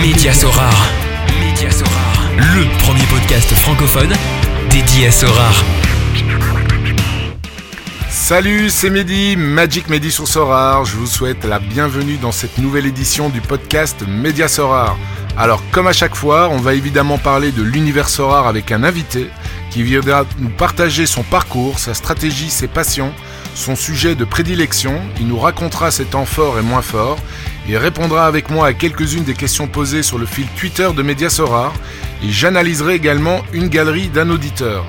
Média Sorare. Le premier podcast francophone dédié à Sorare. Salut, c'est Mehdi, Magic Mehdi sur Sorare. Je vous souhaite la bienvenue dans cette nouvelle édition du podcast Média Sorare. Alors, comme à chaque fois, on va évidemment parler de l'univers Sorare avec un invité qui viendra nous partager son parcours, sa stratégie, ses passions, son sujet de prédilection. Il nous racontera ses temps forts et moins forts. Il répondra avec moi à quelques-unes des questions posées sur le fil Twitter de Média Sorare. Et j'analyserai également une galerie d'un auditeur.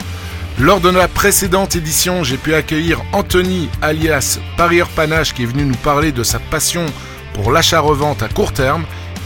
Lors de la précédente édition, j'ai pu accueillir Anthony alias Parieur Panache qui est venu nous parler de sa passion pour l'achat-revente à court terme.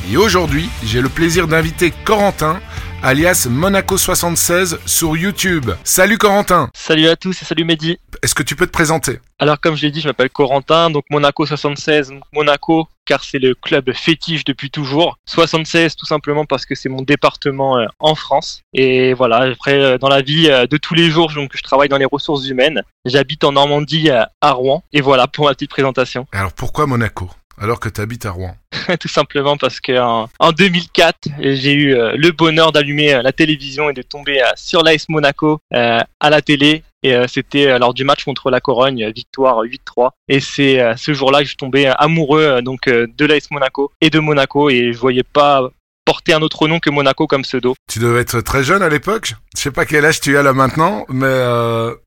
Et aujourd'hui, j'ai le plaisir d'inviter Corentin alias Monaco76 sur YouTube. Salut Corentin Salut à tous et salut Mehdi Est-ce que tu peux te présenter? Alors comme je l'ai dit, je m'appelle Corentin, donc Monaco76, donc Monaco car c'est le club fétiche depuis toujours. 76 tout simplement parce que c'est mon département euh, en France. Et voilà, après euh, dans la vie euh, de tous les jours, donc je travaille dans les ressources humaines. J'habite en Normandie à Rouen. Et voilà pour ma petite présentation. Alors pourquoi Monaco alors que tu habites à Rouen? Tout simplement parce que en, 2004, j'ai eu le bonheur d'allumer la télévision et de tomber sur l'AS Monaco à la télé et c'était lors du match contre la Corogne, victoire 8-3. Et c'est ce jour-là que je suis tombé amoureux donc de l'AS Monaco et de Monaco et je voyais pas porter un autre nom que Monaco comme pseudo. Tu devais être très jeune à l'époque. Je sais pas quel âge tu as là maintenant, mais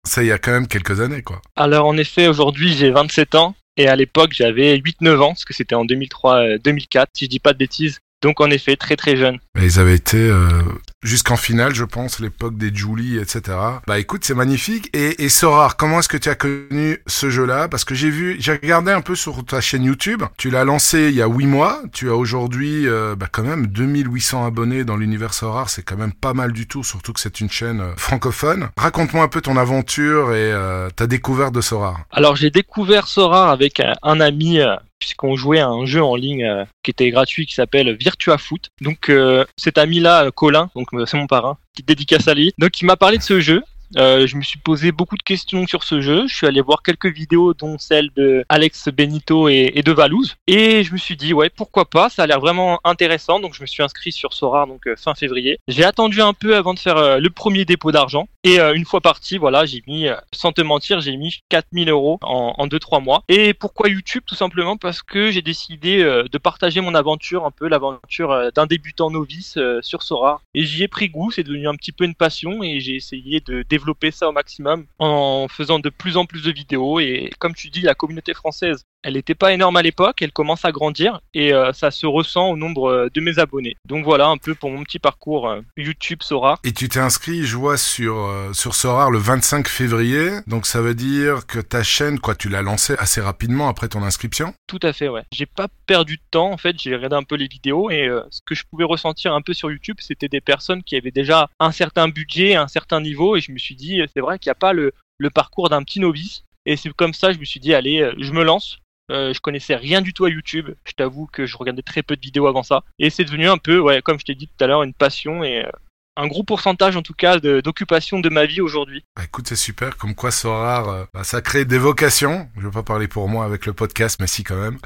ça y a quand même quelques années quoi. Alors en effet, aujourd'hui j'ai 27 ans et à l'époque, j'avais 8-9 ans, parce que c'était en 2003-2004, si je dis pas de bêtises. Donc en effet, très très jeune. ils avaient été euh, jusqu'en finale, je pense, l'époque des Julie, etc. Bah écoute, c'est magnifique. Et, et Sorar, comment est-ce que tu as connu ce jeu-là? Parce que j'ai vu, j'ai regardé un peu sur ta chaîne YouTube. Tu l'as lancé il y a 8 mois. Tu as aujourd'hui euh, bah, quand même 2800 abonnés dans l'univers Sorar. C'est quand même pas mal du tout, surtout que c'est une chaîne euh, francophone. Raconte-moi un peu ton aventure et ta découverte de Sorar. Alors j'ai découvert Sorar avec un ami puisqu'on jouait à un jeu en ligne euh, qui était gratuit qui s'appelle Virtua Foot. Donc euh, cet ami-là, euh, Colin, donc c'est mon parrain, qui dédicace à lui. Donc il m'a parlé de ce jeu euh, je me suis posé beaucoup de questions sur ce jeu. Je suis allé voir quelques vidéos, dont celle de Alex Benito et, de Valouz. Et je me suis dit, ouais, pourquoi pas? Ça a l'air vraiment intéressant. Donc je me suis inscrit sur Sora donc euh, fin février. J'ai attendu un peu avant de faire euh, le premier dépôt d'argent. Et une fois parti, voilà, j'ai mis, sans te mentir, j'ai mis 4000 euros en, en 2-3 mois. Et pourquoi YouTube? Tout simplement parce que j'ai décidé de partager mon aventure, un peu l'aventure d'un débutant novice sur Sora. Et j'y ai pris goût. C'est devenu un petit peu une passion et j'ai essayé de développer ça au maximum en faisant de plus en plus de vidéos. Et comme tu dis, la communauté française elle n'était pas énorme à l'époque, elle commence à grandir et euh, ça se ressent au nombre euh, de mes abonnés. Donc voilà un peu pour mon petit parcours euh, YouTube Sora. Et tu t'es inscrit, je vois, sur, sur Sora le 25 février. Donc ça veut dire que ta chaîne, quoi, tu l'as lancée assez rapidement après ton inscription? Tout à fait, ouais. J'ai pas perdu de temps en fait, j'ai regardé un peu les vidéos et ce que je pouvais ressentir un peu sur YouTube, c'était des personnes qui avaient déjà un certain budget, un certain niveau et je me suis dit, c'est vrai qu'il n'y a pas le, le parcours d'un petit novice. Et c'est comme ça, je me suis dit, allez, je me lance. Euh, je connaissais rien du tout à YouTube. Je t'avoue que je regardais très peu de vidéos avant ça. Et c'est devenu un peu, ouais, comme je t'ai dit tout à l'heure, une passion et euh, un gros pourcentage en tout cas d'occupation de, ma vie aujourd'hui. Bah, écoute, c'est super, comme quoi ce rare, euh, bah, ça crée des vocations. Je vais pas parler pour moi avec le podcast, mais si quand même.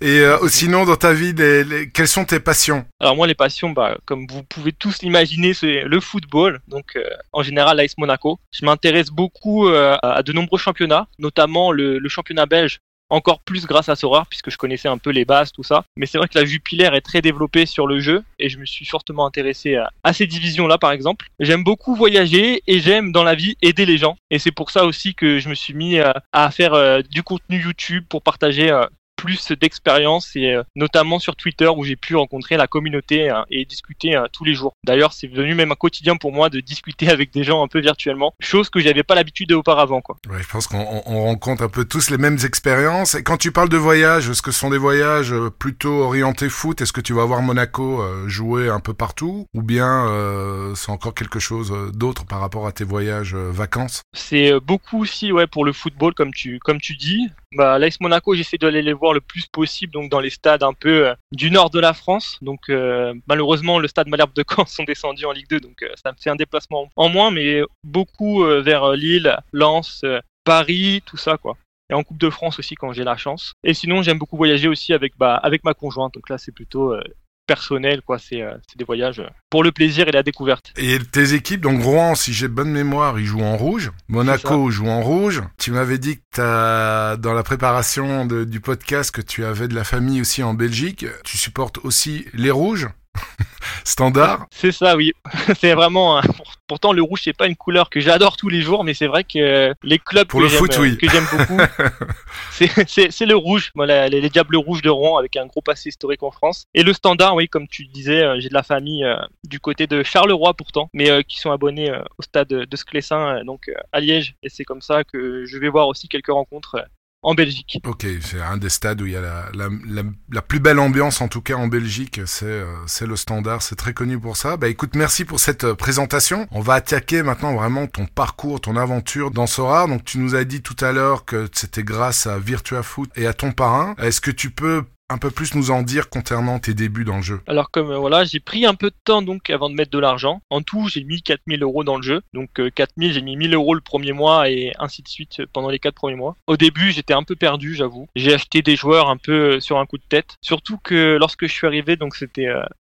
Et euh, sinon, dans ta vie, quelles sont tes passions? Alors moi, les passions, bah, comme vous pouvez tous l'imaginer, c'est le football. Donc en général, l'AS Monaco. Je m'intéresse beaucoup à de nombreux championnats, notamment le, le championnat belge encore plus grâce à Sora puisque je connaissais un peu les bases, tout ça. Mais c'est vrai que la Jupiler est très développée sur le jeu et je me suis fortement intéressé à, ces divisions-là par exemple. J'aime beaucoup voyager et j'aime dans la vie aider les gens et c'est pour ça aussi que je me suis mis à, à faire euh, du contenu YouTube pour partager euh, plus d'expérience et euh, notamment sur Twitter où j'ai pu rencontrer la communauté euh, et discuter euh, tous les jours. D'ailleurs, c'est devenu même un quotidien pour moi de discuter avec des gens un peu virtuellement, chose que j'avais pas l'habitude auparavant quoi. Ouais, je pense qu'on rencontre un peu tous les mêmes expériences. Et quand tu parles de voyage, est-ce que ce sont des voyages plutôt orientés foot? Est-ce que tu vas voir Monaco jouer un peu partout? Ou bien c'est encore quelque chose d'autre par rapport à tes voyages vacances? C'est beaucoup aussi ouais pour le football comme tu comme tu dis. Bah l'AS Monaco, j'essaie d'aller les voir le plus possible donc dans les stades un peu euh, du nord de la France. Donc euh, malheureusement le stade Malherbe de Caen sont descendus en Ligue 2 donc euh, ça me fait un déplacement en moins mais beaucoup vers Lille, Lens, Paris, tout ça quoi. Et en Coupe de France aussi quand j'ai la chance. Et sinon j'aime beaucoup voyager aussi avec bah avec ma conjointe donc là c'est plutôt personnel, quoi. C'est euh, c'est des voyages pour le plaisir et la découverte. Et tes équipes, donc Rouen, si j'ai bonne mémoire, ils jouent en rouge. Monaco joue en rouge. Tu m'avais dit que t'as, dans la préparation de- du podcast, que tu avais de la famille aussi en Belgique. Tu supportes aussi les rouges? Standard C'est ça, oui. c'est vraiment. Pourtant, le rouge, c'est pas une couleur que j'adore tous les jours, mais c'est vrai que les clubs Pour que le j'aime foot, oui. que j'aime beaucoup, c'est- le rouge. Voilà, les, les Diables Rouges de Rouen avec un gros passé historique en France. Et le Standard, oui, comme tu disais, euh, j'ai de la famille euh, du côté de Charleroi pourtant, mais euh, qui sont abonnés euh, au stade de Sclessin, euh, donc euh, à Liège. Et c'est comme ça que je vais voir aussi quelques rencontres euh, en Belgique. Ok, c'est un des stades où il y a la, la, la, plus belle ambiance, en tout cas en Belgique, c'est euh, le standard, c'est très connu pour ça. Bah écoute, merci pour cette euh, présentation. On va attaquer maintenant vraiment ton parcours, ton aventure dans Sora. Donc tu nous as dit tout à l'heure que c'était grâce à Virtua Foot et à ton parrain. Est-ce que tu peux un peu plus nous en dire concernant tes débuts dans le jeu Alors comme euh, voilà, j'ai pris un peu de temps donc avant de mettre de l'argent. En tout, j'ai mis 4000 euros dans le jeu. Donc euh, 4000, j'ai mis 1000 euros le premier mois et ainsi de suite euh, pendant les quatre premiers mois. Au début, j'étais un peu perdu, j'avoue. J'ai acheté des joueurs un peu euh, sur un coup de tête. Surtout que lorsque je suis arrivé, donc c'était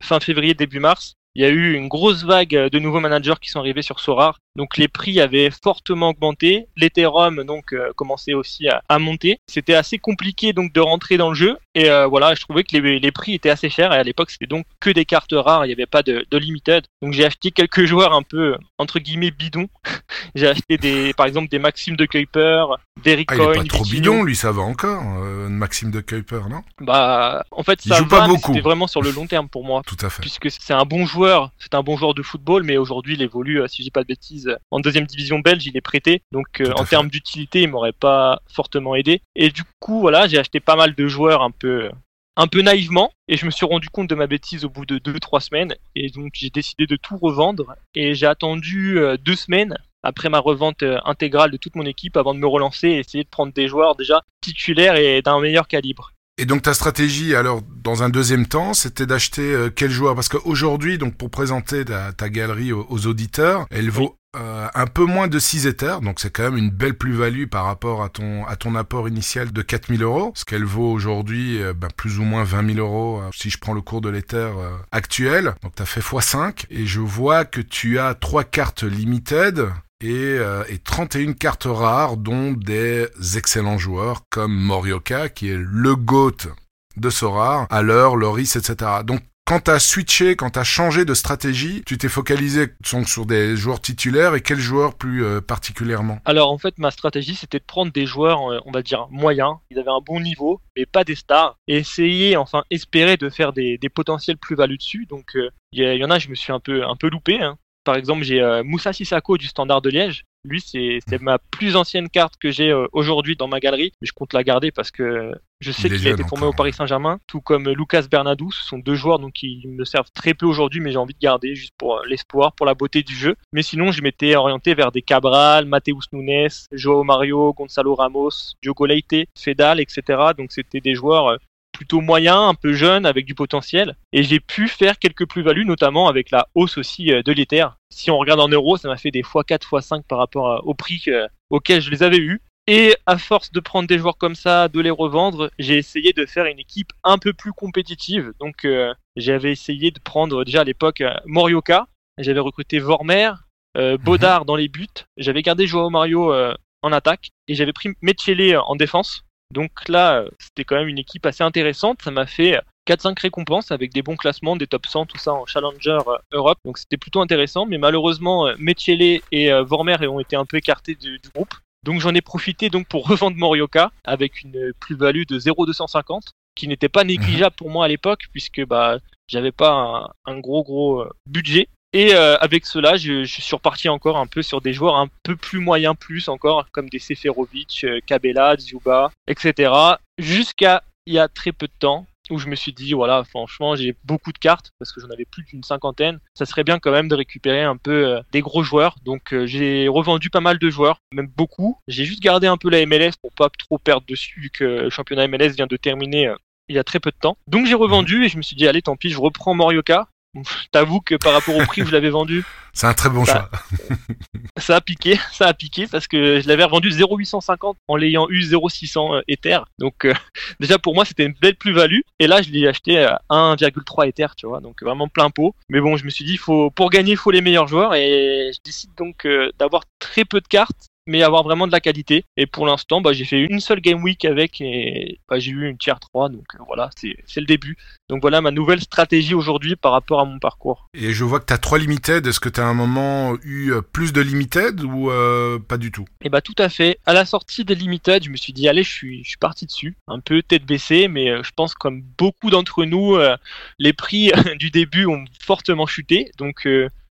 fin février, début mars, il y a eu une grosse vague euh, de nouveaux managers qui sont arrivés sur Sorar. Donc les prix avaient fortement augmenté. L'Ethereum donc euh, commençait aussi à, à monter. C'était assez compliqué donc de rentrer dans le jeu. Et euh, voilà, je trouvais que les, les prix étaient assez chers. Et à l'époque, c'était donc que des cartes rares. Il n'y avait pas de, de limited. Donc j'ai acheté quelques joueurs un peu entre guillemets bidons. j'ai acheté des, par exemple, des Maxime de Kuiper, des Ah, il est pas trop bidon, lui, ça va encore. Euh, Maxime de Kuiper, non? Bah, en fait, Il ça joue pas va, beaucoup. C'était vraiment sur le long terme pour moi. Tout à fait. puisque c'est un bon joueur, c'est un bon joueur de football, mais aujourd'hui il évolue, euh, si je dis pas de bêtises, en deuxième division belge, il est prêté, donc euh, en fait. termes d'utilité, il m'aurait pas fortement aidé. Et du coup, voilà, j'ai acheté pas mal de joueurs un peu, un peu naïvement, et je me suis rendu compte de ma bêtise au bout de deux trois semaines, et donc j'ai décidé de tout revendre, et j'ai attendu euh, deux semaines après ma revente intégrale de toute mon équipe avant de me relancer et essayer de prendre des joueurs déjà titulaires et d'un meilleur calibre. Et donc ta stratégie, alors dans un deuxième temps, c'était d'acheter euh, quel joueur? Parce qu'aujourd'hui, donc pour présenter ta, galerie aux, auditeurs, elle vaut euh, un peu moins de 6 Ethers, donc c'est quand même une belle plus-value par rapport à ton à ton apport initial de 4000 euros, ce qu'elle vaut aujourd'hui euh, ben, plus ou moins 20 000 euros euh, si je prends le cours de l'Ether euh, actuel. Donc t'as fait x5 et je vois que tu as trois cartes limited et, euh, et 31 cartes rares, dont des excellents joueurs comme Morioka, qui est le GOAT de Sorar, à l'heure, Loris, etc. Donc, quand t'as switché, quand t'as changé de stratégie, tu t'es focalisé sur des joueurs titulaires et quels joueurs plus euh, particulièrement? Alors en fait ma stratégie c'était de prendre des joueurs euh, on va dire moyens, ils avaient un bon niveau mais pas des stars et essayer enfin espérer de faire des, potentiels plus-values dessus donc il y, a- il y en a je me suis un peu un peu loupé hein. Par exemple j'ai euh, Moussa Sissako du Standard de Liège. Lui c'est ma plus ancienne carte que j'ai euh, aujourd'hui dans ma galerie mais je compte la garder parce que je sais qu'il a été formé au Paris Saint-Germain tout comme Lucas Bernadou. Ce sont deux joueurs donc qui me servent très peu aujourd'hui mais j'ai envie de garder juste pour euh, l'espoir pour la beauté du jeu. Mais sinon, je m'étais orienté vers des Cabral, Mateus Nunes, Joao Mario, Gonzalo Ramos, Diogo Leite, Fedal, etc. Donc c'était des joueurs euh, plutôt moyens, un peu jeunes, avec du potentiel. Et j'ai pu faire quelques plus-values, notamment avec la hausse aussi euh, de l'Ether. Si on regarde en euros, ça m'a fait des x4, x5 par rapport au prix auquel je les avais eus. Et à force de prendre des joueurs comme ça, de les revendre, j'ai essayé de faire une équipe un peu plus compétitive. Donc euh, j'avais essayé de prendre déjà à l'époque euh, Morioka, j'avais recruté Vormer, euh, Baudard dans les buts, j'avais gardé Joao Mario euh, en attaque et j'avais pris Mechele en défense. Donc là, c'était quand même une équipe assez intéressante. Ça m'a fait 4-5 récompenses avec des bons classements, des top 100, tout ça en Challenger euh, Europe. Donc c'était plutôt intéressant. Mais malheureusement, euh, Mechele et euh, Vormer ont été un peu écartés du, groupe. Donc j'en ai profité donc pour revendre Morioka avec une plus-value de 0,250 qui n'était pas négligeable pour moi à l'époque puisque bah j'avais pas un, gros gros budget. Et euh, avec cela, je, suis reparti encore un peu sur des joueurs un peu plus moyens plus encore, comme des Seferovic, euh, Kabela, Dzuba, etc. Jusqu'à il y a très peu de temps où je me suis dit voilà franchement j'ai beaucoup de cartes parce que j'en avais plus d'une cinquantaine. Ça serait bien quand même de récupérer un peu euh, des gros joueurs. Donc j'ai revendu pas mal de joueurs même beaucoup. J'ai juste gardé un peu la MLS pour pas trop perdre dessus vu que le championnat MLS vient de terminer il y a très peu de temps. Donc j'ai revendu et je me suis dit allez tant pis je reprends Morioka T'avoue que par rapport au prix où je l'avais vendu, c'est un très bon ça, choix. ça a piqué, ça a piqué parce que je l'avais revendu 0,850 en l'ayant eu 0,600 Ether. Donc euh, déjà pour moi c'était une belle plus-value. Et là je l'ai acheté à 1,3 Ether, tu vois, donc vraiment plein pot. Mais bon, je me suis dit, faut pour gagner, il faut les meilleurs joueurs et je décide donc euh, d'avoir très peu de cartes mais avoir vraiment de la qualité. Et pour l'instant, bah, j'ai fait une seule game week avec et bah, j'ai eu une tier 3, donc euh, voilà, c'est le début. Donc voilà ma nouvelle stratégie aujourd'hui par rapport à mon parcours. Et je vois que tu as trois limited. Est-ce que tu as un moment eu euh, plus de limited ou euh, pas du tout? Et bah tout à fait. À la sortie des limited, je me suis dit allez, je suis je suis parti dessus, un peu tête baissée, mais je pense comme beaucoup d'entre nous, euh, les prix du début ont fortement chuté, donc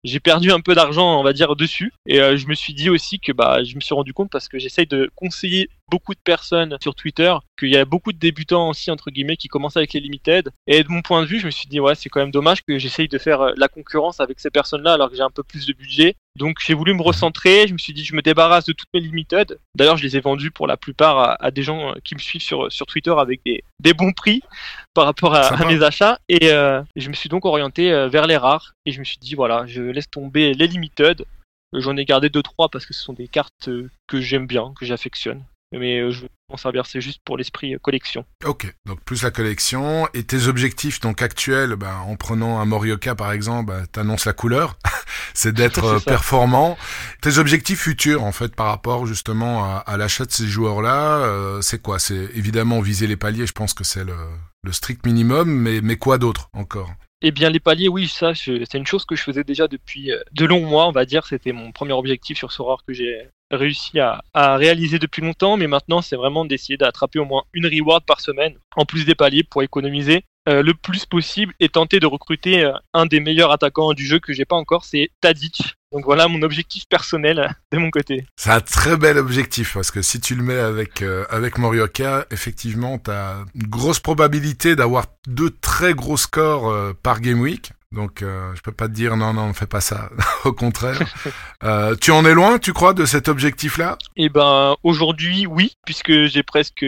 j'ai perdu un peu d'argent, on va dire, dessus. Et euh, je me suis dit aussi que bah, je me suis rendu compte parce que j'essaye de conseiller beaucoup de personnes sur Twitter, qu'il y a beaucoup de débutants aussi, entre guillemets, qui commencent avec les limited. Et de mon point de vue, je me suis dit, ouais, c'est quand même dommage que j'essaye de faire euh, la concurrence avec ces personnes-là alors que j'ai un peu plus de budget. Donc j'ai voulu me recentrer, je me suis dit, je me débarrasse de toutes mes limited. D'ailleurs, je les ai vendus pour la plupart à, à des gens euh, qui me suivent sur, sur Twitter avec des, des bons prix par rapport à, à mes achats. Et euh, je me suis donc orienté euh, vers les rares. Et je me suis dit, voilà, je laisse tomber les limited. J'en ai gardé deux trois parce que ce sont des cartes que j'aime bien, que j'affectionne. Mais euh, je vais m'en servir, c'est juste pour l'esprit euh, collection. Ok, donc plus la collection et tes objectifs donc actuels, ben, en prenant un Morioka par exemple, ben, t'annonces la couleur, c'est d'être euh, performant. Tes objectifs futurs en fait par rapport justement à, à l'achat de ces joueurs-là, euh, c'est quoi? C'est évidemment viser les paliers, je pense que c'est le, le strict minimum, mais mais quoi d'autre encore? Eh bien, les paliers, oui, ça, c'est une chose que je faisais déjà depuis de longs mois, on va dire. C'était mon premier objectif sur Sorare que j'ai réussi à, réaliser depuis longtemps. Mais maintenant, c'est vraiment d'essayer d'attraper au moins une reward par semaine, en plus des paliers, pour économiser euh, le plus possible et tenter de recruter euh, un des meilleurs attaquants du jeu que j'ai pas encore, c'est Tadic. Donc voilà mon objectif personnel de mon côté. C'est un très bel objectif parce que si tu le mets avec euh, avec Morioka, effectivement, tu as une grosse probabilité d'avoir deux très gros scores par game week. Donc euh, je peux pas te dire non non, fais pas ça. Au contraire. Euh, tu en es loin, tu crois, de cet objectif-là? Et ben aujourd'hui oui, puisque j'ai presque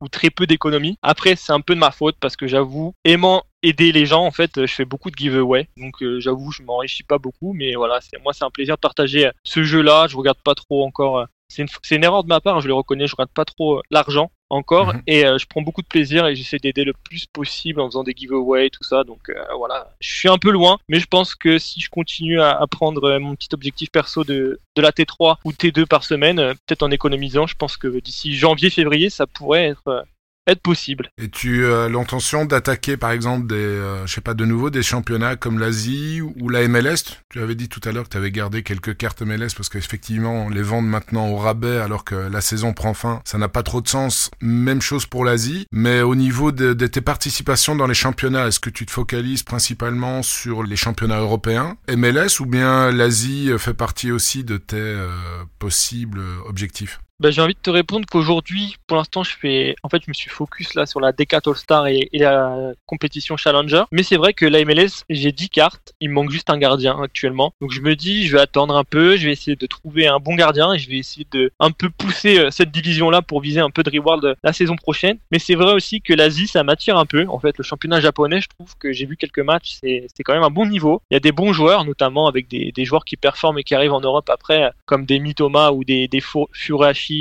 ou très peu d'économie. Après c'est un peu de ma faute parce que j'avoue aimant aider les gens en fait, je fais beaucoup de giveaway. Donc euh, j'avoue je m'enrichis pas beaucoup, mais voilà c'est moi c'est un plaisir de partager euh, ce jeu-là. Je regarde pas trop encore. C'est une, une erreur de ma part, je le reconnais. Je regarde pas trop l'argent encore Mhm. et euh, je prends beaucoup de plaisir et j'essaie d'aider le plus possible en faisant des giveaways tout ça. Donc euh, voilà, je suis un peu loin, mais je pense que si je continue à, à prendre euh, mon petit objectif perso de de la T3 ou T2 par semaine, euh, peut-être en économisant, je pense que d'ici janvier-février, ça pourrait être, euh, être possible. Et tu as l'intention d'attaquer, par exemple, des, euh, je sais pas, de nouveau des championnats comme l'Asie ou la MLS. Tu avais dit tout à l'heure que tu avais gardé quelques cartes MLS parce qu'effectivement, les vendre maintenant au rabais alors que la saison prend fin, ça n'a pas trop de sens. Même chose pour l'Asie. Mais au niveau de, de tes participations dans les championnats, est-ce que tu te focalises principalement sur les championnats européens, MLS, ou bien l'Asie fait partie aussi de tes euh, possibles objectifs? Ben, j'ai envie de te répondre qu'aujourd'hui, pour l'instant, je fais, en fait, je me suis focus là sur la D4 All-Star et, et la compétition Challenger. Mais c'est vrai que la MLS, j'ai 10 cartes. Il me manque juste un gardien actuellement. Donc je me dis, je vais attendre un peu. Je vais essayer de trouver un bon gardien et je vais essayer de un peu pousser euh, cette division-là pour viser un peu de reward euh, la saison prochaine. Mais c'est vrai aussi que l'Asie, ça m'attire un peu. En fait, le championnat japonais, je trouve que j'ai vu quelques matchs. C'est, quand même un bon niveau. Il y a des bons joueurs, notamment avec des, des joueurs qui performent et qui arrivent en Europe après, comme des Mitoma ou des, des Fu-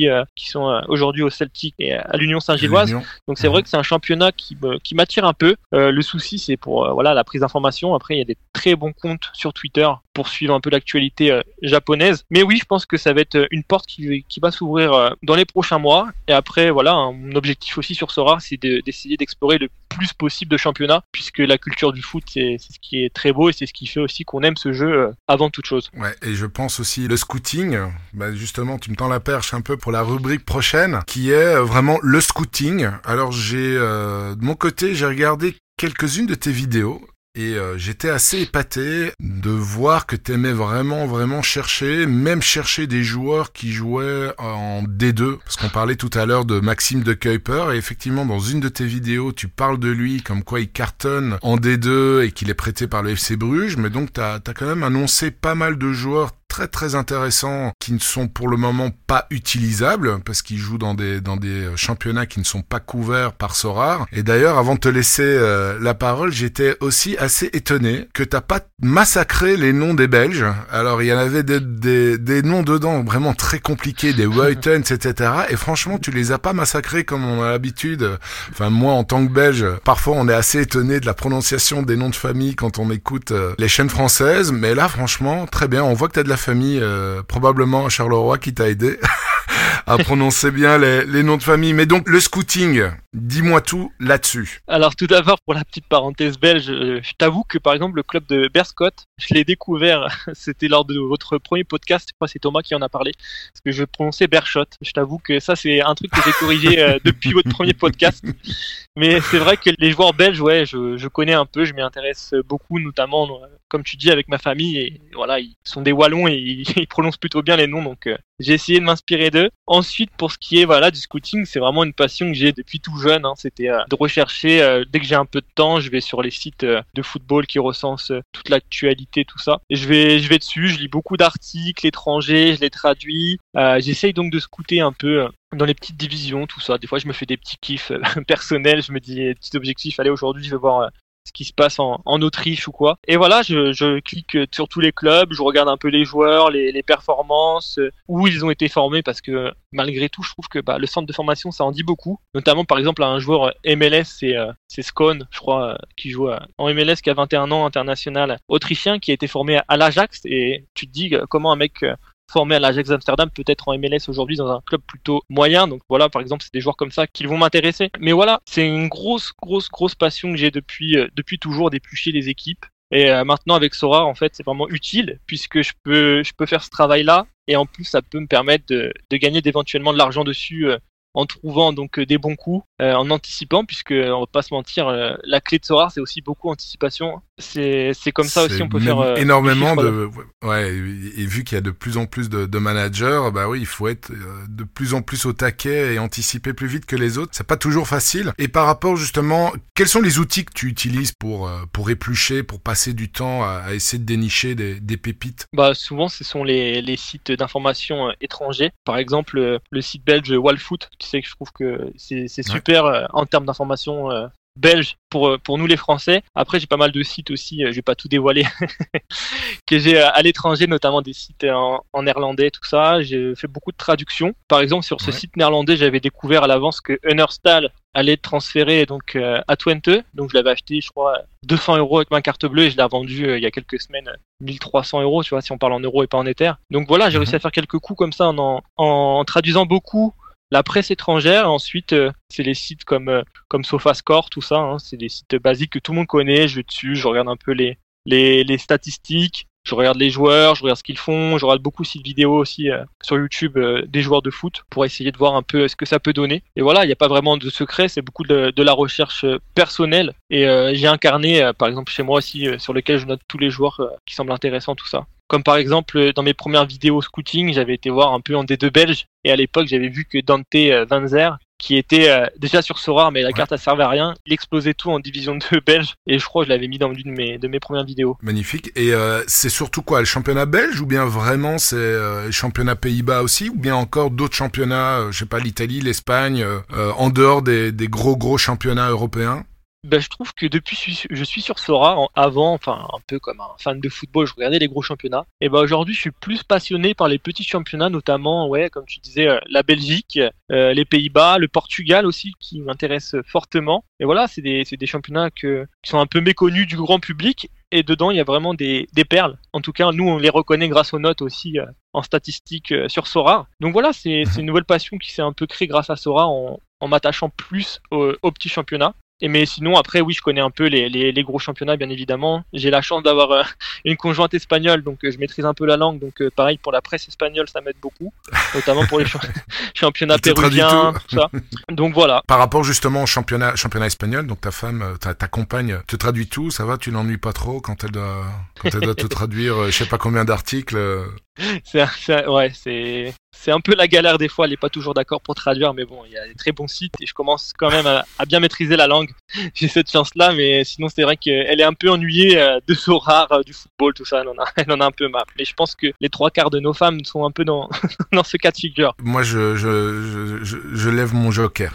Euh, qui sont euh, aujourd'hui au Celtic et à l'Union Saint-Gilloise. Donc c'est vrai que c'est un championnat qui qui m'attire un peu. Euh, le souci c'est pour voilà la prise d'information. Après il y a des très bons comptes sur Twitter pour suivre un peu l'actualité japonaise. Mais oui, je pense que ça va être une porte qui, qui va s'ouvrir dans les prochains mois. Et après voilà, mon objectif aussi sur Sora, c'est de- d'essayer d'explorer le plus possible de championnats, puisque la culture du foot c'est ce qui est très beau et c'est ce qui fait aussi qu'on aime ce jeu avant toute chose. Ouais, et je pense aussi le scouting. Bah justement, tu me tends la perche un peu pour la rubrique prochaine, qui est euh, vraiment le scouting. Alors j'ai, euh, de mon côté, j'ai regardé quelques-unes de tes vidéos. Et euh, j'étais assez épaté de voir que t'aimais vraiment, vraiment chercher, même chercher des joueurs qui jouaient en D2. Parce qu'on parlait tout à l'heure de Maxime de Kuiper, et effectivement, dans une de tes vidéos, tu parles de lui comme quoi il cartonne en D2 et qu'il est prêté par le FC Bruges. Mais donc, t'as as quand même annoncé pas mal de joueurs très très intéressants qui ne sont pour le moment pas utilisables parce qu'ils jouent dans des dans des championnats qui ne sont pas couverts par Sorar. Et d'ailleurs, avant de te laisser euh, la parole, j'étais aussi assez étonné que t'as pas massacré les noms des Belges. Alors il y en avait des, des, des noms dedans vraiment très compliqués, des Woutens, etc. Et franchement, tu les as pas massacrés comme on a l'habitude. Enfin moi, en tant que Belge, parfois on est assez étonné de la prononciation des noms de famille quand on écoute euh, les chaînes françaises. Mais là, franchement, très bien. On voit que t'as de la famille, euh, probablement Charleroi, qui t'a aidé. à prononcer bien les, les, noms de famille. Mais donc le scouting, dis-moi tout là-dessus. Alors tout d'abord pour la petite parenthèse belge, euh, je t'avoue que par exemple le club de Berscott, je l'ai découvert, c'était lors de votre premier podcast, je crois c'est Thomas qui en a parlé, parce que je prononçais Bershot. Je t'avoue que ça c'est un truc que j'ai corrigé euh, depuis votre premier podcast. Mais c'est vrai que les joueurs belges, ouais, je, je connais un peu, je m'y intéresse beaucoup, notamment euh, comme tu dis avec ma famille et voilà, ils sont des wallons et ils, ils prononcent plutôt bien les noms, donc j'ai essayé de m'inspirer d'eux. Ensuite, pour ce qui est voilà du scouting, c'est vraiment une passion que j'ai depuis tout jeune. Hein. C'était euh, de rechercher euh, dès que j'ai un peu de temps, je vais sur les sites euh, de football qui recensent toute l'actualité, tout ça. Et je vais je vais dessus, je lis beaucoup d'articles étrangers, je les traduis. J'essaye donc de scouter un peu dans les petites divisions, tout ça. Des fois, je me fais des petits kiffs personnels. Je me dis des petits objectifs. Allez, aujourd'hui, je vais voir ce qui se passe en, Autriche ou quoi. Et voilà, je, clique sur tous les clubs, je regarde un peu les joueurs, les, performances, euh, où ils ont été formés, parce que malgré tout, je trouve que bah, le centre de formation, ça en dit beaucoup. Notamment, par exemple, un joueur MLS, c'est euh, Scone, je crois, euh, qui joue en MLS, qui a 21 ans, international autrichien, qui a été formé à l'Ajax. Et tu te dis comment un mec formé à l'Ajax Amsterdam, peut-être en MLS aujourd'hui dans un club plutôt moyen. Donc voilà, par exemple, c'est des joueurs comme ça qui vont m'intéresser. Mais voilà, c'est une grosse, grosse, grosse passion que j'ai depuis, euh, depuis toujours d'éplucher les équipes. Et euh, maintenant avec Sora, en fait, c'est vraiment utile puisque je peux, je peux faire ce travail-là et en plus, ça peut me permettre de, gagner éventuellement de l'argent dessus euh, en trouvant donc des bons coups, en anticipant, puisque on va pas se mentir, la clé de Sora, c'est aussi beaucoup anticipation. C'est comme ça aussi on peut faire euh, énormément de ouais et vu qu'il y a de plus en plus de, de, managers bah oui il faut être euh, de plus en plus au taquet et anticiper plus vite que les autres. C'est pas toujours facile. Et par rapport justement quels sont les outils que tu utilises pour euh, pour éplucher pour passer du temps à, à essayer de dénicher des, des, pépites? Bah souvent ce sont les, les sites d'information étrangers. Par exemple le site belge Wallfoot sais que je trouve que c'est super en termes d'information belge pour euh, pour nous les Français. Après, j'ai pas mal de sites aussi. Euh, je vais pas tout dévoiler que j'ai euh, à l'étranger, notamment des sites en, en néerlandais, tout ça. J'ai fait beaucoup de traductions. Par exemple, sur ce site néerlandais, j'avais découvert à l'avance que Unnerstall allait être transféré donc à Twente. Donc je l'avais acheté, je crois, 200 euros avec ma carte bleue et je l'ai vendu il y a quelques semaines 1300 euros, tu vois, si on parle en euros et pas en Ether. Donc voilà, j'ai mhm. réussi à faire quelques coups comme ça en, en traduisant beaucoup la presse étrangère. Ensuite, euh, c'est les sites comme euh, comme SofaScore, tout ça. Hein. c'est des sites basiques que tout le monde connaît. Je vais dessus, je regarde un peu les les, statistiques, je regarde les joueurs, je regarde ce qu'ils font, je regarde beaucoup de vidéos aussi euh, sur YouTube des joueurs de foot pour essayer de voir un peu ce que ça peut donner. Et voilà, il n'y a pas vraiment de secret, c'est beaucoup de, de, la recherche personnelle. Et j'ai un carnet, par exemple chez moi aussi, sur lequel je note tous les joueurs qui semblent intéressants, tout ça. Comme par exemple dans mes premières vidéos scouting, j'avais été voir un peu en D2 belge et à l'époque j'avais vu que Dante euh, Vanzer, qui était euh, déjà sur Sora mais la carte a servi à rien, il explosait tout en division 2 belge et je crois que je l'avais mis dans l'une de mes, de mes premières vidéos. Magnifique. Et euh, c'est surtout quoi, le championnat belge ou bien vraiment c'est le championnat Pays-Bas aussi ou bien encore d'autres championnats, je sais pas l'Italie, l'Espagne, en dehors des, des gros gros championnats européens? Ben, je trouve que depuis je suis sur Sora, avant, enfin un peu comme un fan de football, je regardais les gros championnats. Et ben aujourd'hui, je suis plus passionné par les petits championnats, notamment, ouais, comme tu disais, euh, la Belgique, euh, les Pays-Bas, le Portugal aussi, qui m'intéresse fortement. Et voilà, c'est des, des championnats que, qui sont un peu méconnus du grand public. Et dedans, il y a vraiment des, des perles. En tout cas, nous, on les reconnaît grâce aux notes aussi euh, en statistique sur Sora. Donc voilà, c'est une nouvelle passion qui s'est un peu créée grâce à Sora en, en m'attachant plus aux, aux petits championnats. Et mais sinon, après, oui, je connais un peu les, les, les gros championnats, bien évidemment. J'ai la chance d'avoir euh, une conjointe espagnole, donc euh, je maîtrise un peu la langue. Donc, euh, pareil, pour la presse espagnole, ça m'aide beaucoup, notamment pour les championnats péruviens, tout. ça. Donc voilà. Par rapport justement au championnat, championnat espagnol, donc ta femme, ta, ta compagne te traduit tout, ça va, tu l'ennuies pas trop quand elle doit, quand elle doit te traduire, je sais pas combien d'articles c'est, ouais, c'est, c'est un peu la galère des fois, elle n'est pas toujours d'accord pour traduire, mais bon, il y a des très bons sites et je commence quand même à, bien maîtriser la langue. J'ai cette chance-là, mais sinon c'est vrai qu'elle est un peu ennuyée euh, de ce rare euh, du football, tout ça, elle en, a, un peu marre. Mais je pense que les trois quarts de nos femmes sont un peu dans, dans ce cas de figure. Moi, je, je, je, je lève mon joker.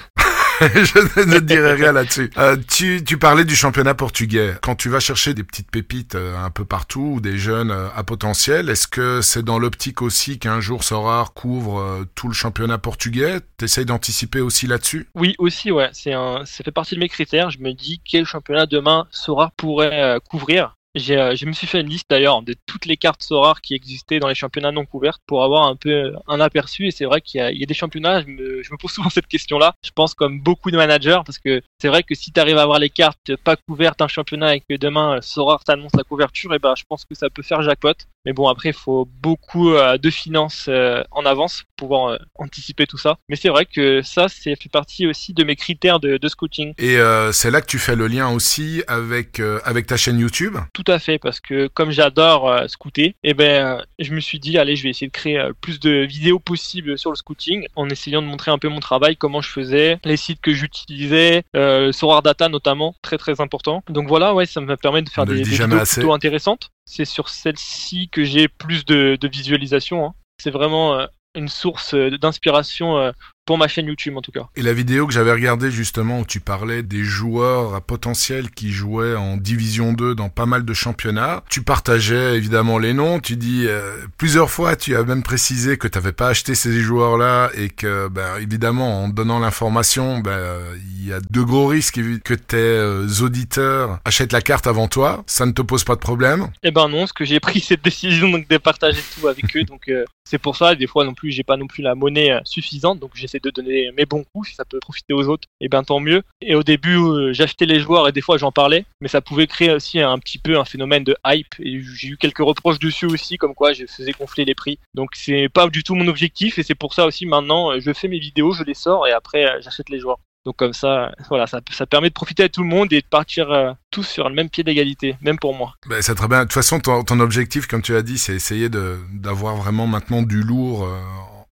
je ne dirai rien là-dessus. Euh, tu, tu parlais du championnat portugais. Quand tu vas chercher des petites pépites euh, un peu partout ou des jeunes euh, à potentiel, est-ce que c'est dans l'optique aussi qu'un jour Sorar couvre tout le championnat portugais? T'essayes d'anticiper aussi là-dessus? Oui, aussi, ouais. C'est un, ça fait partie de mes critères. Je me dis quel championnat demain Sorar pourrait couvrir. Euh, je me suis fait une liste d'ailleurs de toutes les cartes rares qui existaient dans les championnats non couverts pour avoir un peu un aperçu. Et c'est vrai qu'il y, a des championnats, je me, pose souvent cette question-là. Je pense comme beaucoup de managers, parce que c'est vrai que si tu arrives à avoir les cartes pas couvertes d'un championnat et que demain Sorare t'annonce la couverture, et ben je pense que ça peut faire jackpot. Mais bon, après, il faut beaucoup euh, de finances euh, en avance pour pouvoir anticiper tout ça. Mais c'est vrai que ça, c'est fait partie aussi de mes critères de, de scouting. Et c'est là que tu fais le lien aussi avec, avec ta chaîne YouTube? Tout à fait, parce que comme j'adore euh, scouter, eh ben, euh, je me suis dit, allez, je vais essayer de créer euh, plus de vidéos possibles sur le scouting, en essayant de montrer un peu mon travail, comment je faisais, les sites que j'utilisais, euh, Sorar Data notamment, très très important. Donc voilà, ouais, ça me permet de faire des, vidéos plutôt intéressantes. C'est sur celle-ci que j'ai plus de, de visualisation. Hein. C'est vraiment une source d'inspiration pour ma chaîne YouTube en tout cas. Et la vidéo que j'avais regardée justement où tu parlais des joueurs à potentiel qui jouaient en Division 2 dans pas mal de championnats, tu partageais évidemment les noms, tu dis euh, plusieurs fois tu as même précisé que tu n'avais pas acheté ces joueurs-là et que ben, évidemment en donnant l'information, ben, il y a de gros risques que tes euh, auditeurs achètent la carte avant toi, ça ne te pose pas de problème? Eh ben non, parce que j'ai pris cette décision donc de partager tout avec eux, donc euh, c'est pour ça, des fois non plus j'ai pas non plus la monnaie suffisante, donc j'ai de donner mes bons coups, si ça peut profiter aux autres, et eh bien tant mieux. Et au début, euh, j'achetais les joueurs et des fois j'en parlais, mais ça pouvait créer aussi un petit peu un phénomène de hype. Et j'ai eu quelques reproches dessus aussi, comme quoi je faisais gonfler les prix. Donc c'est pas du tout mon objectif, et c'est pour ça aussi maintenant, je fais mes vidéos, je les sors, et après euh, j'achète les joueurs. Donc comme ça, voilà, ça, ça, permet de profiter à tout le monde et de partir euh, tous sur le même pied d'égalité, même pour moi. Ben, c'est très bien. De toute façon, ton, objectif, comme tu as dit, c'est essayer d'avoir vraiment maintenant du lourd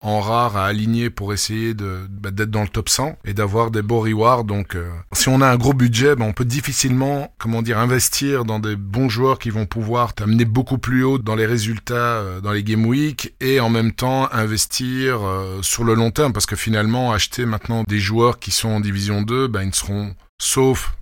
en rare à aligner pour essayer de bah, d'être dans le top 100 et d'avoir des beaux rewards. Donc, euh, si on a un gros budget, bah, on peut difficilement, comment dire, investir dans des bons joueurs qui vont pouvoir t'amener beaucoup plus haut dans les résultats euh, dans les game week et en même temps investir euh, sur le long terme parce que finalement, acheter maintenant des joueurs qui sont en division 2, bah, ils ne seront sauf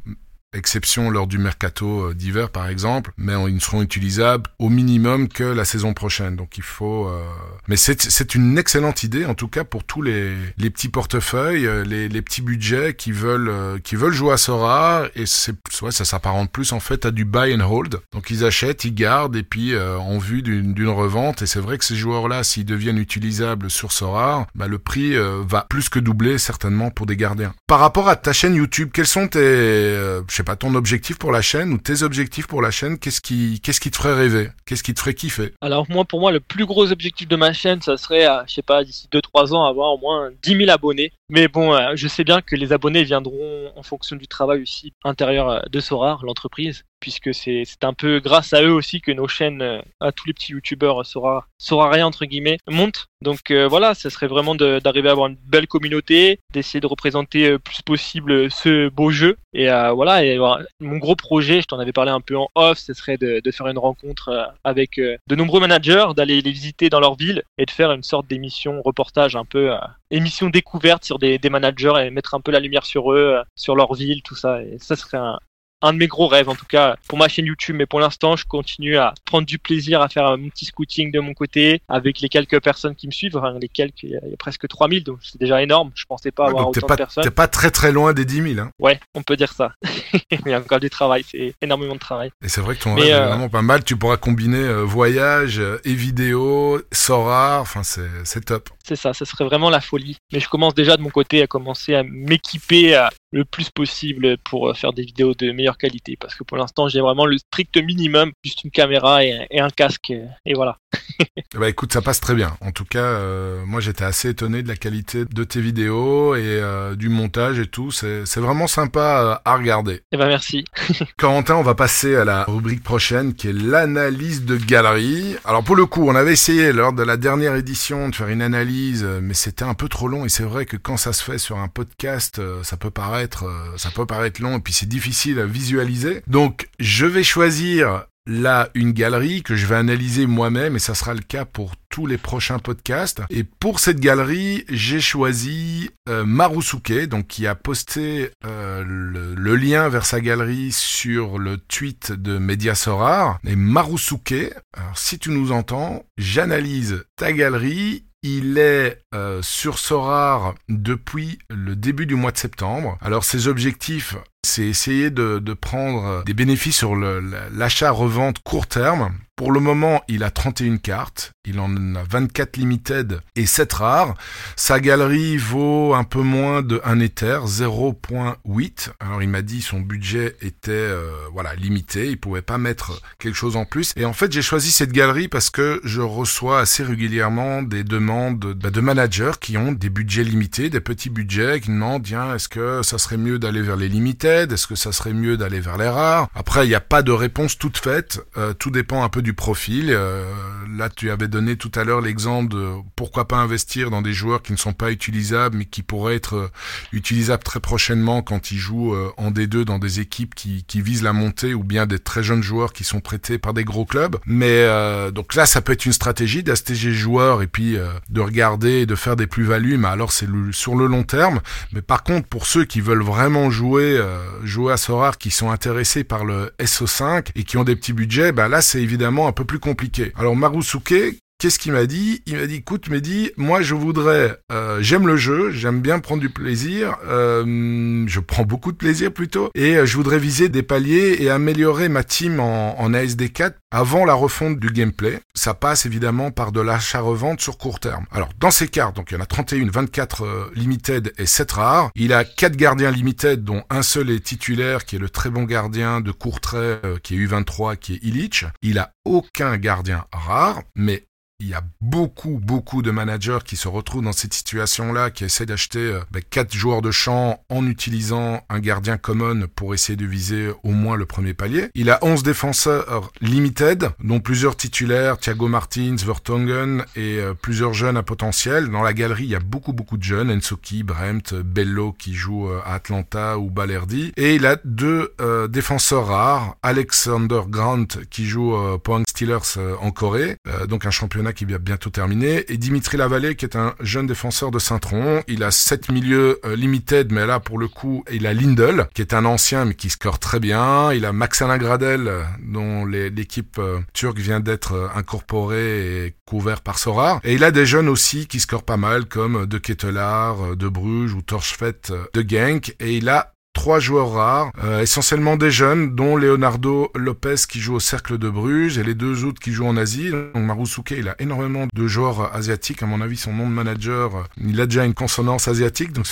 exception lors du mercato euh, d'hiver par exemple, mais ils ne seront utilisables au minimum que la saison prochaine. Donc il faut... Euh, mais c'est une excellente idée en tout cas pour tous les, les petits portefeuilles, euh, les, les petits budgets qui veulent qui veulent jouer à Sora et c'est ouais, ça s'apparente plus en fait à du buy and hold. Donc ils achètent, ils gardent et puis en vue d'une revente et c'est vrai que ces joueurs-là s'ils deviennent utilisables sur Sora, bah, le prix va plus que doubler certainement pour des gardiens. Par rapport à ta chaîne YouTube, quels sont tes sais pas, ton objectif pour la chaîne ou tes objectifs pour la chaîne, qu'est-ce qui, qu'est-ce qui te ferait rêver? Qu'est-ce qui te ferait kiffer? Alors moi, pour moi, le plus gros objectif de ma chaîne, ça serait, à, je sais pas, d'ici 2-3 ans, avoir au moins 10 000 abonnés. Mais bon, euh, je sais bien que les abonnés viendront en fonction du travail aussi intérieur euh, de Sorar, l'entreprise puisque c'est un peu grâce à eux aussi que nos chaînes, euh, à tous les petits youtubeurs, Sora, Sora rien entre guillemets, montent. Donc voilà, ce serait vraiment d'arriver à avoir une belle communauté, d'essayer de représenter le plus possible ce beau jeu. Et voilà, et, mon gros projet, je t'en avais parlé un peu en off, ce serait de, de faire une rencontre avec de nombreux managers, d'aller les visiter dans leur ville et de faire une sorte d'émission reportage un peu émission découverte sur des, des, managers et mettre un peu la lumière sur eux, sur leur ville, tout ça. Et ça serait un, un de mes gros rêves en tout cas pour ma chaîne YouTube. Mais pour l'instant je continue à prendre du plaisir à faire mon petit scouting de mon côté avec les quelques personnes qui me suivent. Enfin les quelques il y a, presque 3000 donc c'est déjà énorme. Je pensais pas avoir autant pas, de personnes. t'es pas très très loin des 10 000 hein. ouais on peut dire ça. Il y a encore du travail c'est énormément de travail. Et c'est vrai que ton rêve est euh, vraiment pas mal. Tu pourras combiner euh, voyage euh, et vidéo Sora. Enfin c'est top. C'est ça ça serait vraiment la folie. Mais je commence déjà de mon côté à commencer à m'équiper le plus possible pour faire des vidéos de meilleure meilleure qualité parce que pour l'instant j'ai vraiment le strict minimum, juste une caméra et, un casque et, voilà. bah écoute, ça passe très bien. En tout cas, euh, moi j'étais assez étonné de la qualité de tes vidéos et euh, du montage et tout. C'est vraiment sympa à regarder. Eh ben merci. Corentin, on va passer à la rubrique prochaine qui est l'analyse de galerie. Alors pour le coup, on avait essayé lors de la dernière édition de faire une analyse, mais c'était un peu trop long et c'est vrai que quand ça se fait sur un podcast, ça peut paraître, ça peut paraître long et puis c'est difficile à Donc je vais choisir là une galerie que je vais analyser moi-même et ça sera le cas pour tous les prochains podcasts. Et pour cette galerie, j'ai choisi euh, Marusuke, donc qui a posté euh, le, lien vers sa galerie sur le tweet de Mediasorar. Et Marusuke, alors si tu nous entends, j'analyse ta galerie il est euh, sur Sorar depuis le début du mois de septembre. Alors ses objectifs, c'est essayer de, de, prendre des bénéfices sur l'achat-revente court terme. Pour le moment, il a 31 cartes, il en a 24 limited et 7 rares. Sa galerie vaut un peu moins de 1 Ether, 0.8. Alors il m'a dit son budget était euh, voilà limité, il pouvait pas mettre quelque chose en plus. Et en fait, j'ai choisi cette galerie parce que je reçois assez régulièrement des demandes bah, de managers qui ont des budgets limités, des petits budgets, qui demandent tiens, est-ce que ça serait mieux d'aller vers les limited, est-ce que ça serait mieux d'aller vers les rares? Après, il n'y a pas de réponse toute faite, euh, tout dépend un peu du du profil. Euh, là, tu avais donné tout à l'heure l'exemple de pourquoi pas investir dans des joueurs qui ne sont pas utilisables, mais qui pourraient être euh, utilisables très prochainement quand ils jouent euh, en D2 dans des équipes qui, qui visent la montée, ou bien des très jeunes joueurs qui sont prêtés par des gros clubs. Mais donc là, ça peut être une stratégie d'astager joueurs et puis de regarder et de faire des plus-values, mais alors c'est sur le long terme. Mais par contre, pour ceux qui veulent vraiment jouer, jouer à Sorar, qui sont intéressés par le SO5 et qui ont des petits budgets, bah là, c'est évidemment un peu plus compliqué. Alors Marusuke, Qu'est-ce qu'il m'a dit? Il m'a dit, écoute, dit, moi je voudrais, euh, j'aime le jeu, j'aime bien prendre du plaisir, euh, je prends beaucoup de plaisir plutôt, et euh, je voudrais viser des paliers et améliorer ma team en, en ASD4 avant la refonte du gameplay. Ça passe évidemment par de l'achat-revente sur court terme. Alors dans ces cartes, donc il y en a 31, 24 limited et 7 rares. Il a 4 gardiens limited dont un seul est titulaire qui est le très bon gardien de court trait qui est U23 qui est Illich. Il a aucun gardien rare, mais il y a beaucoup, beaucoup de managers qui se retrouvent dans cette situation-là, qui essaient d'acheter euh, ben, quatre joueurs de champ en utilisant un gardien common pour essayer de viser au moins le premier palier. Il a 11 défenseurs limited, dont plusieurs titulaires, Thiago Martins, Vertonghen et euh, plusieurs jeunes à potentiel. Dans la galerie, il y a beaucoup, beaucoup de jeunes, Ensoki, Bremt, Bello qui joue euh, à Atlanta ou Balerdi. Et il a deux défenseurs rares, Alexander Grant qui joue pour Steelers en Corée, donc un championnat qui va bientôt terminer, et Dimitri Lavallée qui est un jeune défenseur de Saint-Tron. Il a 7 milieux euh, limited, mais là pour le coup, il a Lindel, qui est un ancien mais qui score très bien. Il a Maxalin Gradel, euh, dont l'équipe euh, turque vient d'être incorporée et couvert par Sorar. Et il a des jeunes aussi qui scorent pas mal, comme De Ketelaar, De Bruges ou Torchfett de Genk. Et il a trois joueurs rares, euh, essentiellement des jeunes, dont Leonardo Lopez qui joue au Cercle de Bruges et les deux autres qui jouent en Asie. Donc Marusuke, il a énormément de joueurs asiatiques. À mon avis, son nom de manager, il a déjà une consonance asiatique. Donc,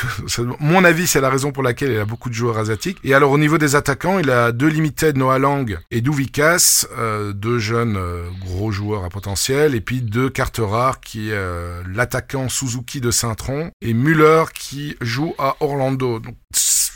mon avis, c'est la raison pour laquelle il a beaucoup de joueurs asiatiques. Et alors, au niveau des attaquants, il a deux limited, Noah Lang et Douvikas, euh, deux jeunes euh, gros joueurs à potentiel, et puis deux cartes rares qui est l'attaquant Suzuki de Saint-Tron et Müller qui joue à Orlando. Donc,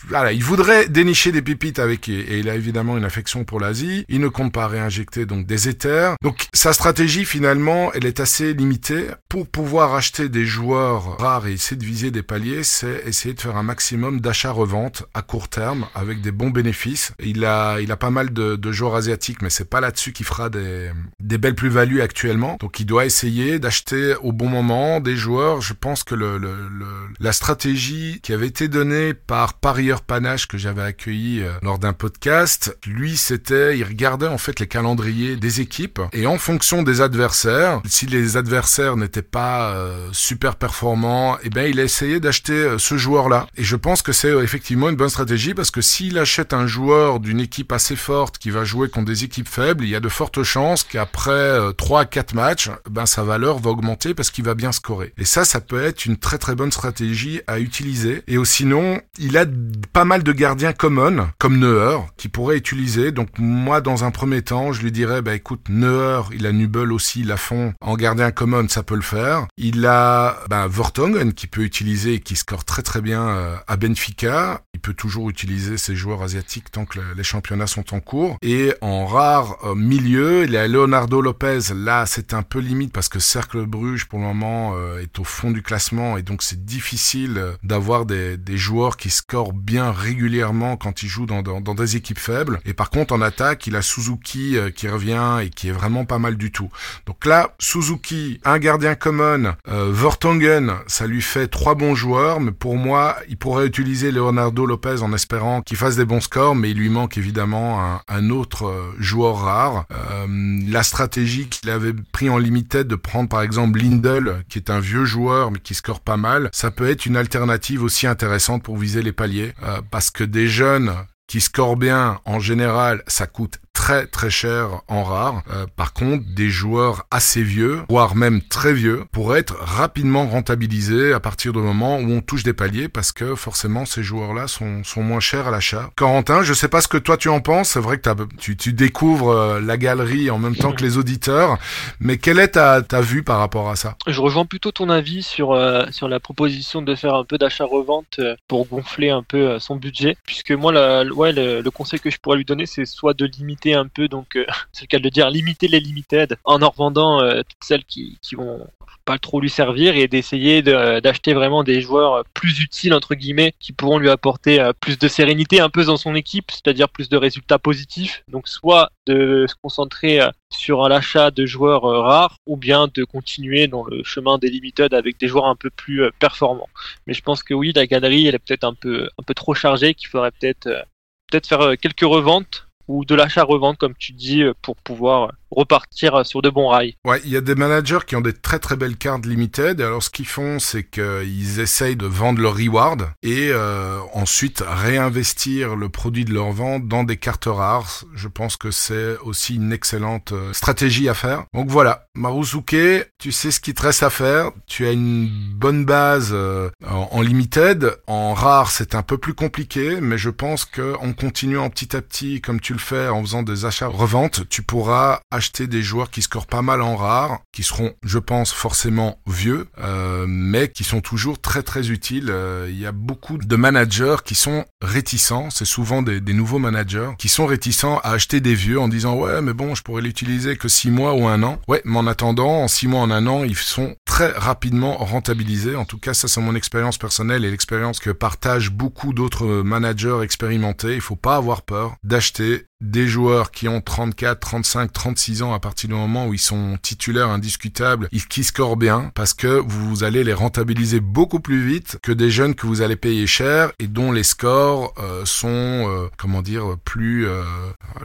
voilà, il voudrait dénicher des pépites avec et il a évidemment une affection pour l'Asie. Il ne compte pas réinjecter donc des éthers. Donc sa stratégie finalement, elle est assez limitée. Pour pouvoir acheter des joueurs rares et essayer de viser des paliers, c'est essayer de faire un maximum d'achat-revente à court terme avec des bons bénéfices. Il a, il a pas mal de, de joueurs asiatiques, mais c'est pas là-dessus qu'il fera des, des belles plus-values actuellement. Donc il doit essayer d'acheter au bon moment des joueurs. Je pense que le, le, le la stratégie qui avait été donnée par Paris Panache que j'avais accueilli euh, lors d'un podcast, lui c'était, il regardait en fait les calendriers des équipes et en fonction des adversaires, si les adversaires n'étaient pas euh, super performants, eh ben il a essayé d'acheter euh, ce joueur-là. Et je pense que c'est effectivement une bonne stratégie parce que s'il achète un joueur d'une équipe assez forte qui va jouer contre des équipes faibles, il y a de fortes chances qu'après 3 à 4 matchs, ben sa valeur va augmenter parce qu'il va bien scorer. Et ça, ça peut être une très très bonne stratégie à utiliser. Et sinon, il a pas mal de gardiens common, comme Neuer, qui pourrait utiliser. Donc moi, dans un premier temps, je lui dirais, bah écoute, Neuer, il a Nubel aussi, fond en gardien common, ça peut le faire. Il a bah, qui peut utiliser et qui score très très bien euh, à Benfica. Il peut toujours utiliser ses joueurs asiatiques tant que les championnats sont en cours. Et en rare euh, milieu, il a Leonardo Lopez. Là, c'est un peu limite parce que Cercle Bruges, pour le moment, euh, est au fond du classement et donc c'est difficile d'avoir des, des, joueurs qui scorent bien régulièrement quand ils jouent dans, dans, des équipes faibles. Et par contre, en attaque, il a Suzuki qui revient et qui est vraiment pas mal du tout. Donc là, Suzuki, un gardien common, euh, ça lui fait trois bons joueurs, mais pour moi, il pourrait utiliser Leonardo Lopez en espérant qu'il fasse des bons scores, mais il lui manque évidemment un, un autre euh, joueur rare. Euh, la stratégie qu'il avait pris en limited de prendre par exemple Lindel, qui est un vieux joueur mais qui score pas mal, ça peut être une alternative aussi intéressante pour viser les paliers, euh, parce que des jeunes qui scorent bien, en général, ça coûte très très cher en rare. Euh, par contre, des joueurs assez vieux, voire même très vieux, pourraient être rapidement rentabilisés à partir du moment où on touche des paliers parce que forcément ces joueurs-là sont, sont moins chers à l'achat. Corentin, je sais pas ce que toi tu en penses. C'est vrai que tu, tu découvres euh, la galerie en même temps que les auditeurs, mais quelle est ta, ta vue par rapport à ça? Je rejoins plutôt ton avis sur, euh, sur la proposition de faire un peu d'achat-revente pour gonfler un peu son budget, puisque moi, la, ouais, le, le conseil que je pourrais lui donner, c'est soit de limiter un peu, donc euh, c'est le cas de le dire, limiter les limited en en revendant euh, toutes celles qui, qui vont pas trop lui servir et d'essayer d'acheter vraiment des joueurs plus utiles entre guillemets qui pourront lui apporter euh, plus de sérénité un peu dans son équipe, c'est-à-dire plus de résultats positifs. Donc soit de se concentrer sur l'achat de joueurs rares ou bien de continuer dans le chemin des limited avec des joueurs un peu plus performants. Mais je pense que oui, la galerie elle est peut-être un peu un peu trop chargée, qu'il faudrait peut-être peut-être faire quelques reventes ou de l'achat-revente, comme tu dis, euh, pour pouvoir repartir sur de bons rails. Ouais, il y a des managers qui ont des très très belles cartes limited. Alors ce qu'ils font, c'est qu'ils essayent de vendre leur reward et euh, ensuite réinvestir le produit de leur vente dans des cartes rares. Je pense que c'est aussi une excellente euh, stratégie à faire. Donc voilà, Maruzuke, tu sais ce qu'il te reste à faire. Tu as une bonne base euh, en, limited. En rare, c'est un peu plus compliqué, mais je pense que en continuant petit à petit, comme tu le fais, en faisant des achats-reventes, tu pourras des joueurs qui scorent pas mal en rare, qui seront, je pense, forcément vieux, euh, mais qui sont toujours très très utiles. Euh, il y a beaucoup de managers qui sont réticents, c'est souvent des, des, nouveaux managers, qui sont réticents à acheter des vieux en disant ouais mais bon je pourrais l'utiliser que six mois ou un an. Ouais mais en attendant, en six mois, en un an, ils sont très rapidement rentabilisés. En tout cas ça c'est mon expérience personnelle et l'expérience que partagent beaucoup d'autres managers expérimentés. Il faut pas avoir peur d'acheter des joueurs qui ont 34, 35, 36 ans à partir du moment où ils sont titulaires indiscutables, ils qui scorent bien parce que vous allez les rentabiliser beaucoup plus vite que des jeunes que vous allez payer cher et dont les scores euh, sont euh, comment dire plus euh,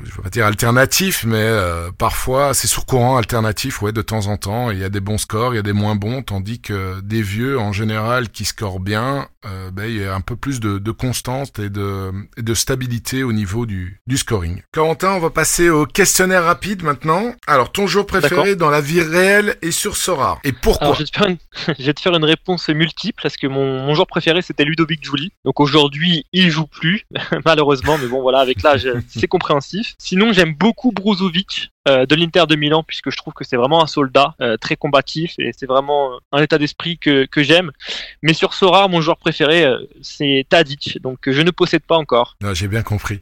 je veux pas dire alternatifs mais euh, parfois c'est sur courant alternatif ouais de temps en temps il y a des bons scores, il y a des moins bons tandis que des vieux en général qui scorent bien ben, il y a un peu plus de, de constance et de, de stabilité au niveau du, du scoring. Corentin, on va passer au questionnaire rapide maintenant. Alors, ton joueur préféré dans la vie réelle et sur Sora. Et pourquoi Alors, je, vais te faire une... je vais te faire une réponse multiple parce que mon, mon joueur préféré c'était Ludovic Julie. Donc aujourd'hui, il joue plus malheureusement, mais bon voilà, avec l'âge, c'est compréhensif. Sinon, j'aime beaucoup Bruzovic euh, de l'Inter de Milan puisque je trouve que c'est vraiment un soldat euh, très combatif et c'est vraiment un état d'esprit que, que j'aime. Mais sur Sora, mon joueur préféré euh, c'est Tadic, donc je ne possède pas encore. Non, j'ai bien compris.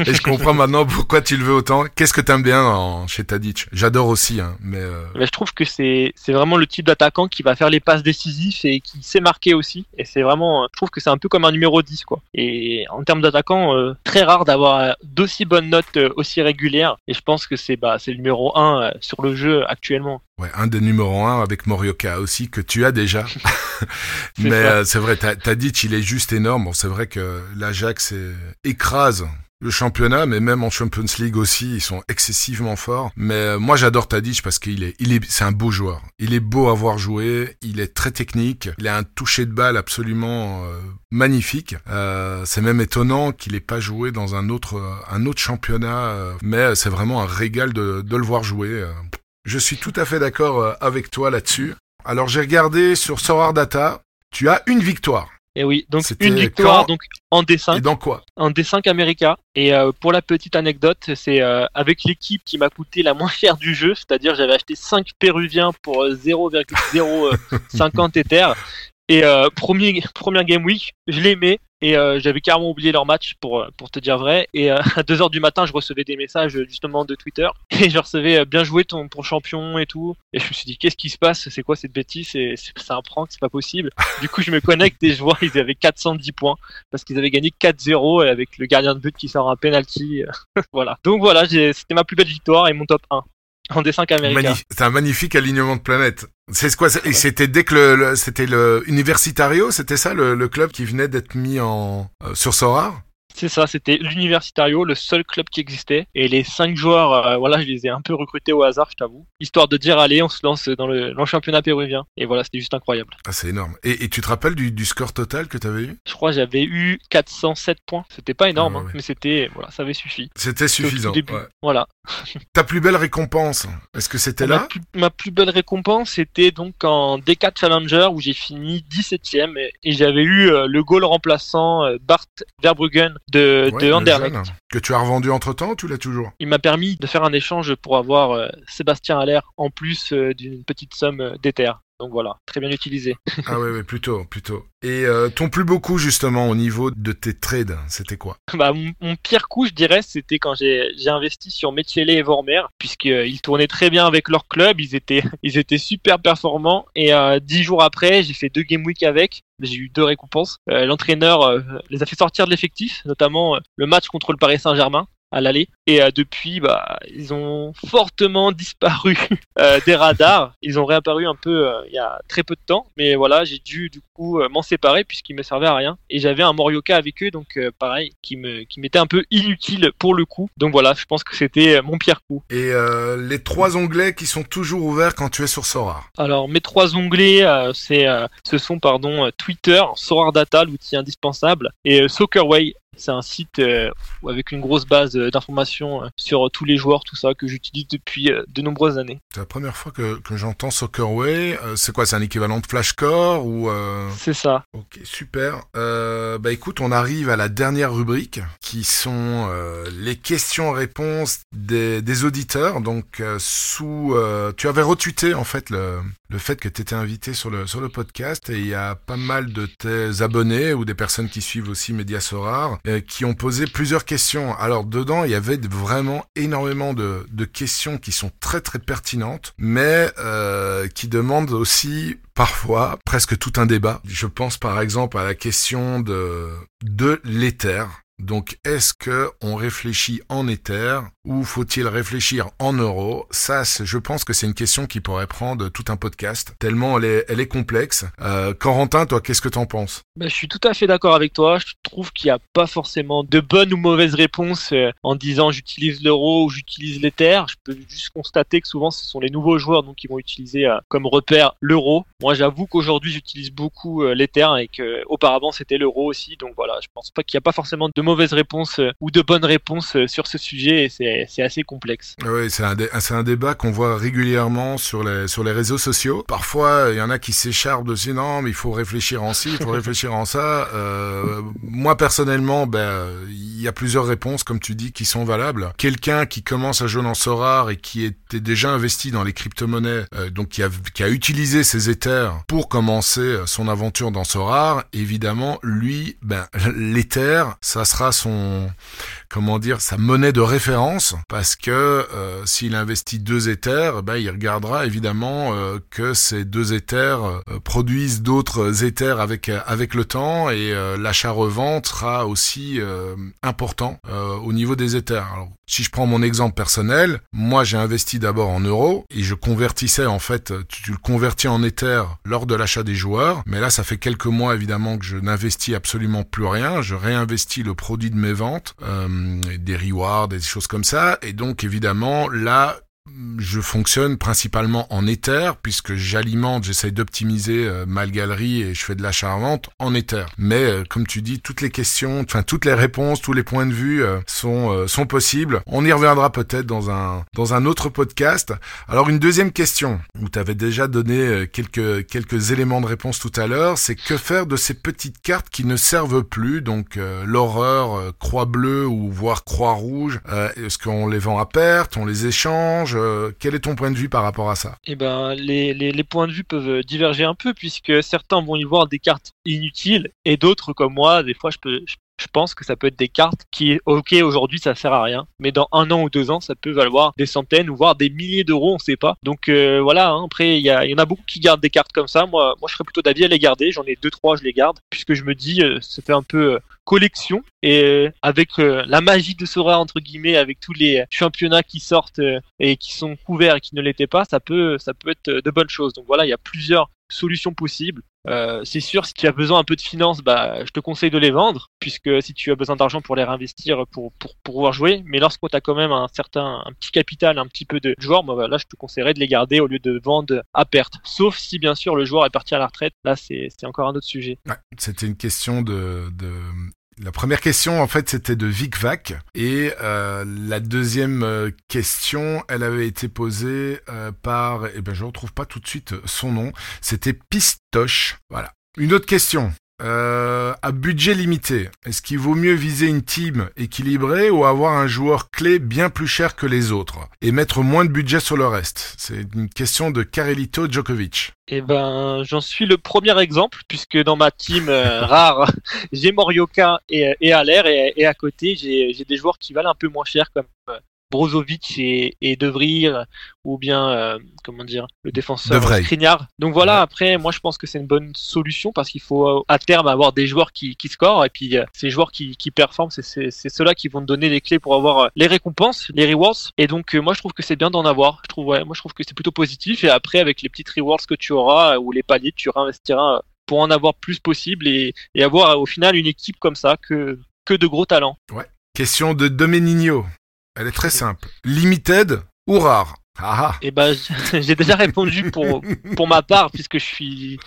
Et je comprends maintenant pourquoi tu le veux autant. Qu'est-ce que t'aimes bien en, chez Tadic? J'adore aussi, hein, mais, euh... mais je trouve que c'est vraiment le type d'attaquant qui va faire les passes décisives et qui sait marquer aussi. Et c'est vraiment, je trouve que c'est un peu comme un numéro 10 quoi. Et en termes d'attaquant, euh, très rare d'avoir d'aussi bonnes notes euh, aussi régulières. Et je pense que c'est bah c'est le numéro 1 euh, sur le jeu actuellement. Ouais, un des numéros 1 avec Morioka aussi que tu as déjà. mais euh, c'est vrai, Tadic il est juste énorme. Bon, c'est vrai que l'Ajax écrase le championnat, mais même en Champions League aussi, ils sont excessivement forts. Mais euh, moi, j'adore Tadic parce qu'il est, il est, c'est un beau joueur. Il est beau à voir jouer. Il est très technique. Il a un toucher de balle absolument euh, magnifique. Euh, c'est même étonnant qu'il ait pas joué dans un autre, un autre championnat. mais c'est vraiment un régal de, de le voir jouer. Je suis tout à fait d'accord avec toi là-dessus. Alors j'ai regardé sur Sorare Data. Tu as une victoire. Et oui, donc une victoire quand donc en D5, Et dans quoi? En D5 America. Et euh, pour la petite anecdote, c'est euh, avec l'équipe qui m'a coûté la moins chère du jeu, c'est-à-dire j'avais acheté 5 péruviens pour euh, 0,050 Ether. Et euh, premier, première game week, je les mets et euh, j'avais carrément oublié leur match pour, euh, pour te dire vrai. Et euh, à 2h du matin, je recevais des messages justement de Twitter et je recevais euh, bien joué ton, ton champion et tout. Et je me suis dit, qu'est-ce qui se passe? C'est quoi cette bêtise? C'est c'est- c'est un prank, c'est pas possible. Du coup, je me connecte et je vois, ils avaient 410 points parce qu'ils avaient gagné 4-0 et avec le gardien de but qui sort un penalty. voilà. Donc voilà, j'ai- c'était ma plus belle victoire et mon top 1 en D5 américain. Magnifique. C'est un magnifique alignement de planètes. C'est quoi C'était dès que le, le- c'était le Universitario, c'était ça le, le club qui venait d'être mis en euh, sur Sorar C'est ça, c'était l'Universitario, le seul club qui existait. Et les cinq joueurs, euh, voilà, je les ai un peu recrutés au hasard, je t'avoue. Histoire de dire, allez, on se lance dans le, dans le championnat péruvien. Et voilà, c'était juste incroyable. Ah, c'est énorme. Et, et tu te rappelles du, du score total que tu avais eu? Je crois que j'avais eu 407 points. C'était pas énorme, Ah ouais, hein, mais c'était, voilà, ça avait suffi. C'était C'était au suffisant. début. ouais. Voilà. Ta plus belle récompense, est-ce que c'était ma, là plus, ma plus belle récompense, c'était donc en D4 Challenger où j'ai fini 17ème et, et j'avais eu euh, le goal remplaçant euh, Bart Verbruggen de, Ouais, de le Anderlecht. jeune, Que tu as revendu entre temps ou tu l'as toujours? Il m'a permis de faire un échange pour avoir euh, Sébastien Haller en plus d'une petite somme d'Ether. Donc voilà, très bien utilisé. Ah ouais, ouais, plutôt, plutôt. Et euh, ton plus beau coup justement au niveau de tes trades, c'était quoi? Bah, mon, mon pire coup, je dirais, c'était quand j'ai investi sur Mechele et Vormer, puisqu'ils tournaient très bien avec leur club, ils étaient, ils étaient super performants. Et euh, dix jours après, j'ai fait deux game week avec. J'ai eu deux récompenses. Euh, L'entraîneur euh, les a fait sortir de l'effectif, notamment euh, le match contre le Paris Saint-Germain à l'aller. Et euh, depuis, bah, ils ont fortement disparu euh, des radars. Ils ont réapparu un peu euh, il y a très peu de temps. Mais voilà, j'ai dû du coup m'en séparer puisqu'ils me servaient à rien. Et j'avais un Morioka avec eux, donc pareil, qui me qui m'était un peu inutile pour le coup. Donc voilà, je pense que c'était mon pire coup. Et les trois onglets qui sont toujours ouverts quand tu es sur Sorar. Alors mes trois onglets, c'est, ce sont pardon Twitter, Sorar Data, l'outil indispensable, et Soccerway. C'est un site euh, avec une grosse base euh, d'informations euh, sur tous les joueurs, tout ça que j'utilise depuis euh, de nombreuses années. C'est la première fois que, que j'entends Soccerway. Euh, c'est quoi C'est un équivalent de Flashcore ou euh... C'est ça. Ok, super. Euh, bah écoute, on arrive à la dernière rubrique qui sont euh, les questions-réponses des, des auditeurs. Donc euh, sous, euh, tu avais retweeté en fait le, le fait que tu étais invité sur le sur le podcast et il y a pas mal de tes abonnés ou des personnes qui suivent aussi Mediasorar euh, qui ont posé plusieurs questions. Alors dedans, il y avait vraiment énormément de, de questions qui sont très très pertinentes, mais euh, qui demandent aussi parfois presque tout un débat. Je pense par exemple à la question de de l'éther. Donc, est-ce que on réfléchit en Ether ou faut-il réfléchir en euros Ça, je pense que c'est une question qui pourrait prendre tout un podcast, tellement elle est, complexe. Euh, Corentin, toi, qu'est-ce que t'en penses? Bah, je suis tout à fait d'accord avec toi. Je trouve qu'il n'y a pas forcément de bonne ou mauvaise réponse euh, en disant j'utilise l'euro ou j'utilise l'Ether. Je peux juste constater que souvent ce sont les nouveaux joueurs donc qui vont utiliser euh, comme repère l'euro. Moi, j'avoue qu'aujourd'hui j'utilise beaucoup euh, l'Ether et que auparavant c'était l'euro aussi. Donc voilà, je pense pas qu'il n'y a pas forcément de mauvaise réponse ou de bonne réponse sur ce sujet c'est assez complexe. Oui, c'est un, un débat qu'on voit régulièrement sur les, sur les réseaux sociaux. Parfois, il y en a qui s'écharpent de dire non, mais il faut réfléchir en ci, il faut réfléchir en ça. Euh, moi, personnellement, ben, il y a plusieurs réponses, comme tu dis, qui sont valables. Quelqu'un qui commence à jouer dans Sorar et qui était déjà investi dans les crypto-monnaies, euh, donc qui a, qui a utilisé ses Ethers pour commencer son aventure dans Sorar, évidemment, lui, ben, ça sera son, comment dire, sa monnaie de référence, parce que euh, s'il investit deux Ethers, ben, il regardera évidemment euh, que ces deux Ethers euh, produisent d'autres Ethers avec avec le temps, et euh, l'achat-revente sera aussi euh, important euh, au niveau des. Alors, si je prends mon exemple personnel, moi j'ai investi d'abord en euros, et je convertissais en fait, tu, tu le convertis en Ether lors de l'achat des joueurs, mais là ça fait quelques mois évidemment que je n'investis absolument plus rien, je réinvestis le produit de mes ventes, euh, des rewards, des choses comme ça, et donc évidemment là je fonctionne principalement en Ether puisque j'alimente, j'essaye d'optimiser euh, ma galerie et je fais de l'achat-vente en Ether. Mais euh, comme tu dis, toutes les questions, enfin toutes les réponses, tous les points de vue euh, sont sont possibles. On y reviendra peut-être dans un dans un autre podcast. Alors une deuxième question où tu avais déjà donné quelques quelques éléments de réponse tout à l'heure, c'est que faire de ces petites cartes qui ne servent plus, donc l'horreur, croix bleue ou voire croix rouge. Est-ce qu'on les vend à perte, on les échange Quel est ton point de vue par rapport à ça? Eh ben les, points de vue peuvent diverger un peu puisque certains vont y voir des cartes inutiles et d'autres comme moi, des fois je peux pense que ça peut être des cartes qui, ok, aujourd'hui ça sert à rien, mais dans un an ou deux ans, ça peut valoir des centaines ou voire des milliers d'euros, on sait pas. Donc euh, voilà, hein, après il y, en a beaucoup qui gardent des cartes comme ça. Moi, moi je serais plutôt d'avis à les garder. J'en ai deux trois, je les garde puisque je me dis, euh, ça fait un peu euh, collection et avec la magie de Sora entre guillemets, avec tous les championnats qui sortent et qui sont couverts et qui ne l'étaient pas, ça peut, ça peut être de bonnes choses. Donc voilà, il y a plusieurs solutions possibles. Euh, c'est sûr, si tu as besoin un peu de finances, bah, je te conseille de les vendre, puisque si tu as besoin d'argent pour les réinvestir, pour, pour, pouvoir jouer, mais lorsque tu as quand même un certain, un petit capital, un petit peu de joueurs, bah, là, je te conseillerais de les garder au lieu de vendre à perte. Sauf si, bien sûr, le joueur est parti à la retraite. Là, c'est encore un autre sujet. C'était une question de, de la première question, en fait, c'était de Vic Vac. Et euh, la deuxième euh, question, elle avait été posée euh, par... Eh ben, je ne retrouve pas tout de suite son nom. C'était Pistoche. Voilà. Une autre question. Euh, à budget limité, est-ce qu'il vaut mieux viser une team équilibrée ou avoir un joueur clé bien plus cher que les autres et mettre moins de budget sur le reste? C'est une question de Karelito Djokovic. Eh ben, j'en suis le premier exemple puisque dans ma team euh, rare, j'ai Morioka et, et Aller et, et à côté j'ai des joueurs qui valent un peu moins cher comme euh, Brozovic et, et De ou bien euh, comment dire le défenseur Skriniar. Donc voilà, après moi je pense que c'est une bonne solution parce qu'il faut euh, à terme avoir des joueurs qui, qui scorent et puis euh, ces joueurs qui, qui performent, c'est ceux-là qui vont te donner les clés pour avoir les récompenses, les rewards. Et donc moi je trouve que c'est bien d'en avoir. Je trouve ouais, moi je trouve que c'est plutôt positif et après avec les petites rewards que tu auras ou les paliers, tu réinvestiras pour en avoir plus possible et, et avoir au final une équipe comme ça que que de gros talents. Ouais. Question de Domenigno. Elle est très simple. Limited ou rare? Ah, ah. Eh ben, j'ai déjà répondu pour ma part puisque je suis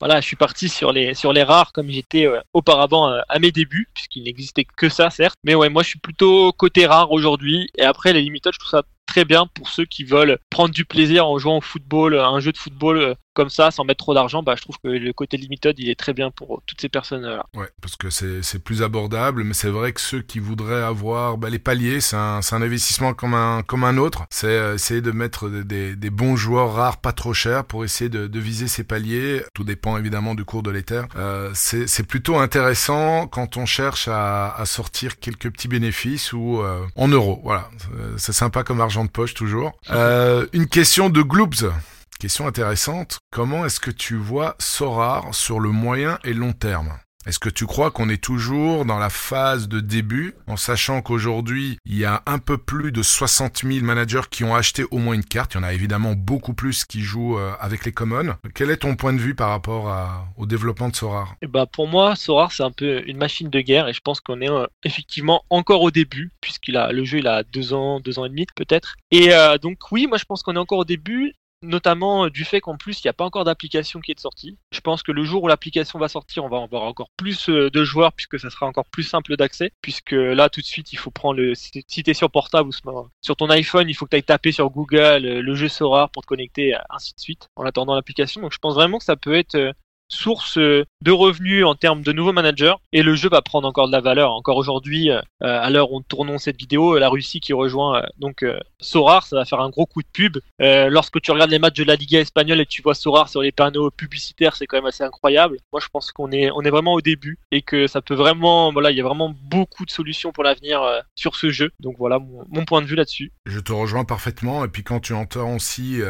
voilà, je suis parti sur les sur les rares comme j'étais euh, auparavant euh, à mes débuts puisqu'il n'existait que ça certes. Mais ouais, moi je suis plutôt côté rare aujourd'hui et après les limited, je trouve ça très bien pour ceux qui veulent prendre du plaisir en jouant au football, un jeu de football euh, comme ça, sans mettre trop d'argent, bah, je trouve que le côté limited, il est très bien pour toutes ces personnes-là. Ouais, parce que c'est plus abordable, mais c'est vrai que ceux qui voudraient avoir bah, les paliers, c'est un, un, investissement comme un, comme un autre. C'est euh, essayer de mettre des, des, bons joueurs rares, pas trop chers, pour essayer de, de viser ces paliers. Tout dépend évidemment du cours de l'éther. Euh, c'est plutôt intéressant quand on cherche à, à sortir quelques petits bénéfices ou euh, en euros. Voilà, c'est sympa comme argent de poche toujours. Euh, une question de Gloobs. Question intéressante. Comment est-ce que tu vois Sorar sur le moyen et long terme? Est-ce que tu crois qu'on est toujours dans la phase de début, en sachant qu'aujourd'hui, il y a un peu plus de 60 000 managers qui ont acheté au moins une carte? Il y en a évidemment beaucoup plus qui jouent euh, avec les commons. Quel est ton point de vue par rapport au développement de Sorar? Eh ben Pour moi, Sorar, c'est un peu une machine de guerre et je pense qu'on est euh, effectivement encore au début, puisqu'il a le jeu, il a deux ans, deux ans et demi peut-être. Et euh, donc oui, moi je pense qu'on est encore au début notamment euh, du fait qu'en plus il n'y a pas encore d'application qui est sortie. Je pense que le jour où l'application va sortir, on va avoir encore plus euh, de joueurs puisque ça sera encore plus simple d'accès. Puisque là tout de suite il faut prendre le si t'es sur portable ou sur ton iPhone, il faut que tu ailles taper sur Google euh, le jeu Sora pour te connecter ainsi de suite en attendant l'application. Donc je pense vraiment que ça peut être source euh, de revenus en termes de nouveaux managers et le jeu va prendre encore de la valeur. Encore aujourd'hui, euh, à l'heure où on tournons cette vidéo, la Russie qui rejoint euh, donc Sorar, ça va faire un gros coup de pub. lorsque tu regardes les matchs de la Liga espagnole et tu vois Sorar sur les panneaux publicitaires, c'est quand même assez incroyable. Moi, je pense qu'on est on est vraiment au début et que ça peut vraiment voilà, il y a vraiment beaucoup de solutions pour l'avenir sur ce jeu. Donc voilà mon, point de vue là-dessus. Je te rejoins parfaitement et puis quand tu entends aussi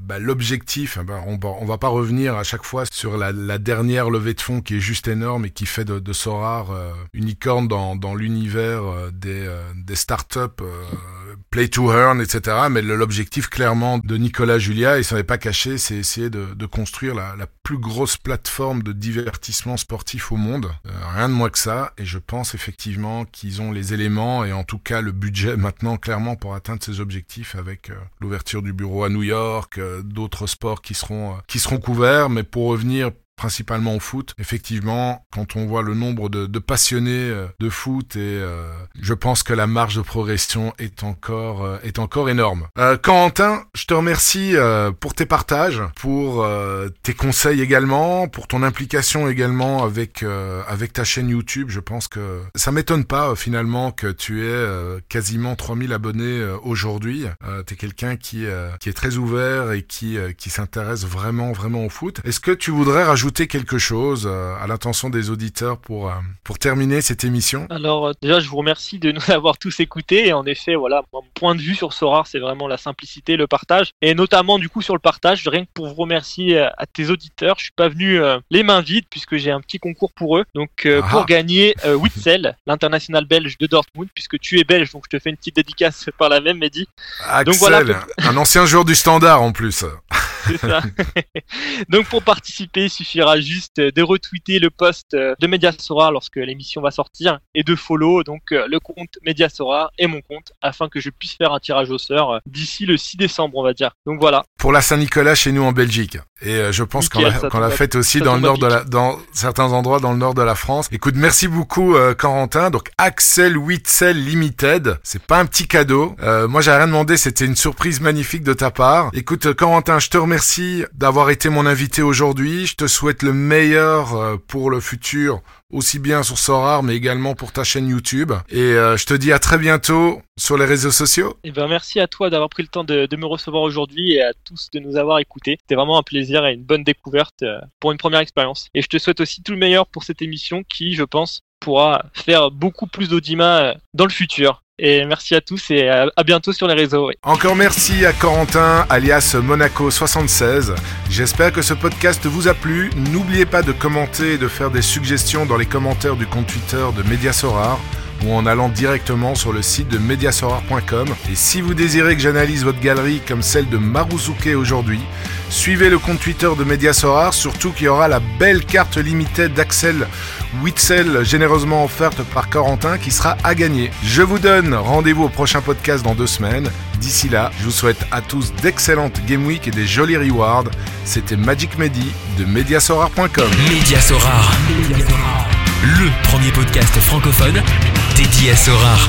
bah, l'objectif, bah, on, on va pas revenir à chaque fois sur la dernière levée de fonds qui est juste énorme et qui fait de, de Sorar euh, unicorn dans, dans l'univers euh, des, euh, des startups play to earn, etc. Mais l'objectif clairement de Nicolas Julia, il s'en est pas caché, c'est essayer de, de construire la, la, plus grosse plateforme de divertissement sportif au monde. Euh, rien de moins que ça. Et je pense effectivement qu'ils ont les éléments et en tout cas le budget maintenant clairement pour atteindre ces objectifs avec euh, l'ouverture du bureau à New York, euh, d'autres sports qui seront qui seront couverts. Mais pour revenir principalement au foot. Effectivement, quand on voit le nombre de, de passionnés de foot et euh, je pense que la marge de progression est encore euh, est encore énorme. Euh, Quentin, je te remercie pour tes partages, pour tes conseils également, pour ton implication également avec avec ta chaîne YouTube. Je pense que ça m'étonne pas finalement que tu aies quasiment 3000 abonnés aujourd'hui. tu es quelqu'un qui qui est très ouvert et qui qui s'intéresse vraiment vraiment au foot. Est-ce que tu voudrais rajouter quelque chose euh, à l'intention des auditeurs pour, euh, pour terminer cette émission? Alors euh, déjà, je vous remercie de nous avoir tous écoutés. Et en effet, voilà, mon point de vue sur Sorar, c'est vraiment la simplicité, le partage. Et notamment, du coup, sur le partage, rien que pour vous remercier à tes auditeurs, je suis pas venu les mains vides puisque j'ai un petit concours pour eux. Donc, ah. pour gagner Witzel, l'international belge de Dortmund, puisque tu es belge, donc je te fais une petite dédicace par la même, Mehdi. Axel, donc voilà. un ancien joueur du standard en plus. C'est ça. Donc pour participer, il suffira juste de retweeter le post de Mediasora lorsque l'émission va sortir et de follow donc euh, le compte Mediasora et mon compte afin que je puisse faire un tirage au sort euh, d'ici le 6 décembre, on va dire. Donc voilà. Pour la Saint-Nicolas chez nous en Belgique. Et euh, je pense qu'on l'a fait aussi dans le nord de la, dans certains endroits dans le nord de la France. Écoute, merci beaucoup Corentin. Donc Axel Witzel Limited, c'est pas un petit cadeau. moi j'ai rien demandé, c'était une surprise magnifique de ta part. Écoute Corentin, je te remercie Merci d'avoir été mon invité aujourd'hui. Je te souhaite le meilleur euh, pour le futur, aussi bien sur Sorar, mais également pour ta chaîne YouTube. Et euh, je te dis à très bientôt sur les réseaux sociaux. Et eh ben merci à toi d'avoir pris le temps de, me recevoir aujourd'hui et à tous de nous avoir écoutés. C'était vraiment un plaisir et une bonne découverte euh, pour une première expérience. Et je te souhaite aussi tout le meilleur pour cette émission qui, je pense, pourra faire beaucoup plus d'audimat dans le futur. Et merci à tous et à, bientôt sur les réseaux. Encore merci à Corentin, alias Monaco76. J'espère que ce podcast vous a plu. N'oubliez pas de commenter et de faire des suggestions dans les commentaires du compte Twitter de Mediasorar ou en allant directement sur le site de mediasorar.com. Et si vous désirez que j'analyse votre galerie comme celle de Maruzuke aujourd'hui, suivez le compte Twitter de Mediasorar, surtout qu'il y aura la belle carte limitée d'Axel Witzel généreusement offerte par Corentin qui sera à gagner. Je vous donne rendez-vous au prochain podcast dans deux semaines. D'ici là, je vous souhaite à tous d'excellentes Game Week et des jolis rewards. C'était Magic Medi de Mediasorar.com. Mediasorar, le premier podcast francophone dédié à Sorar.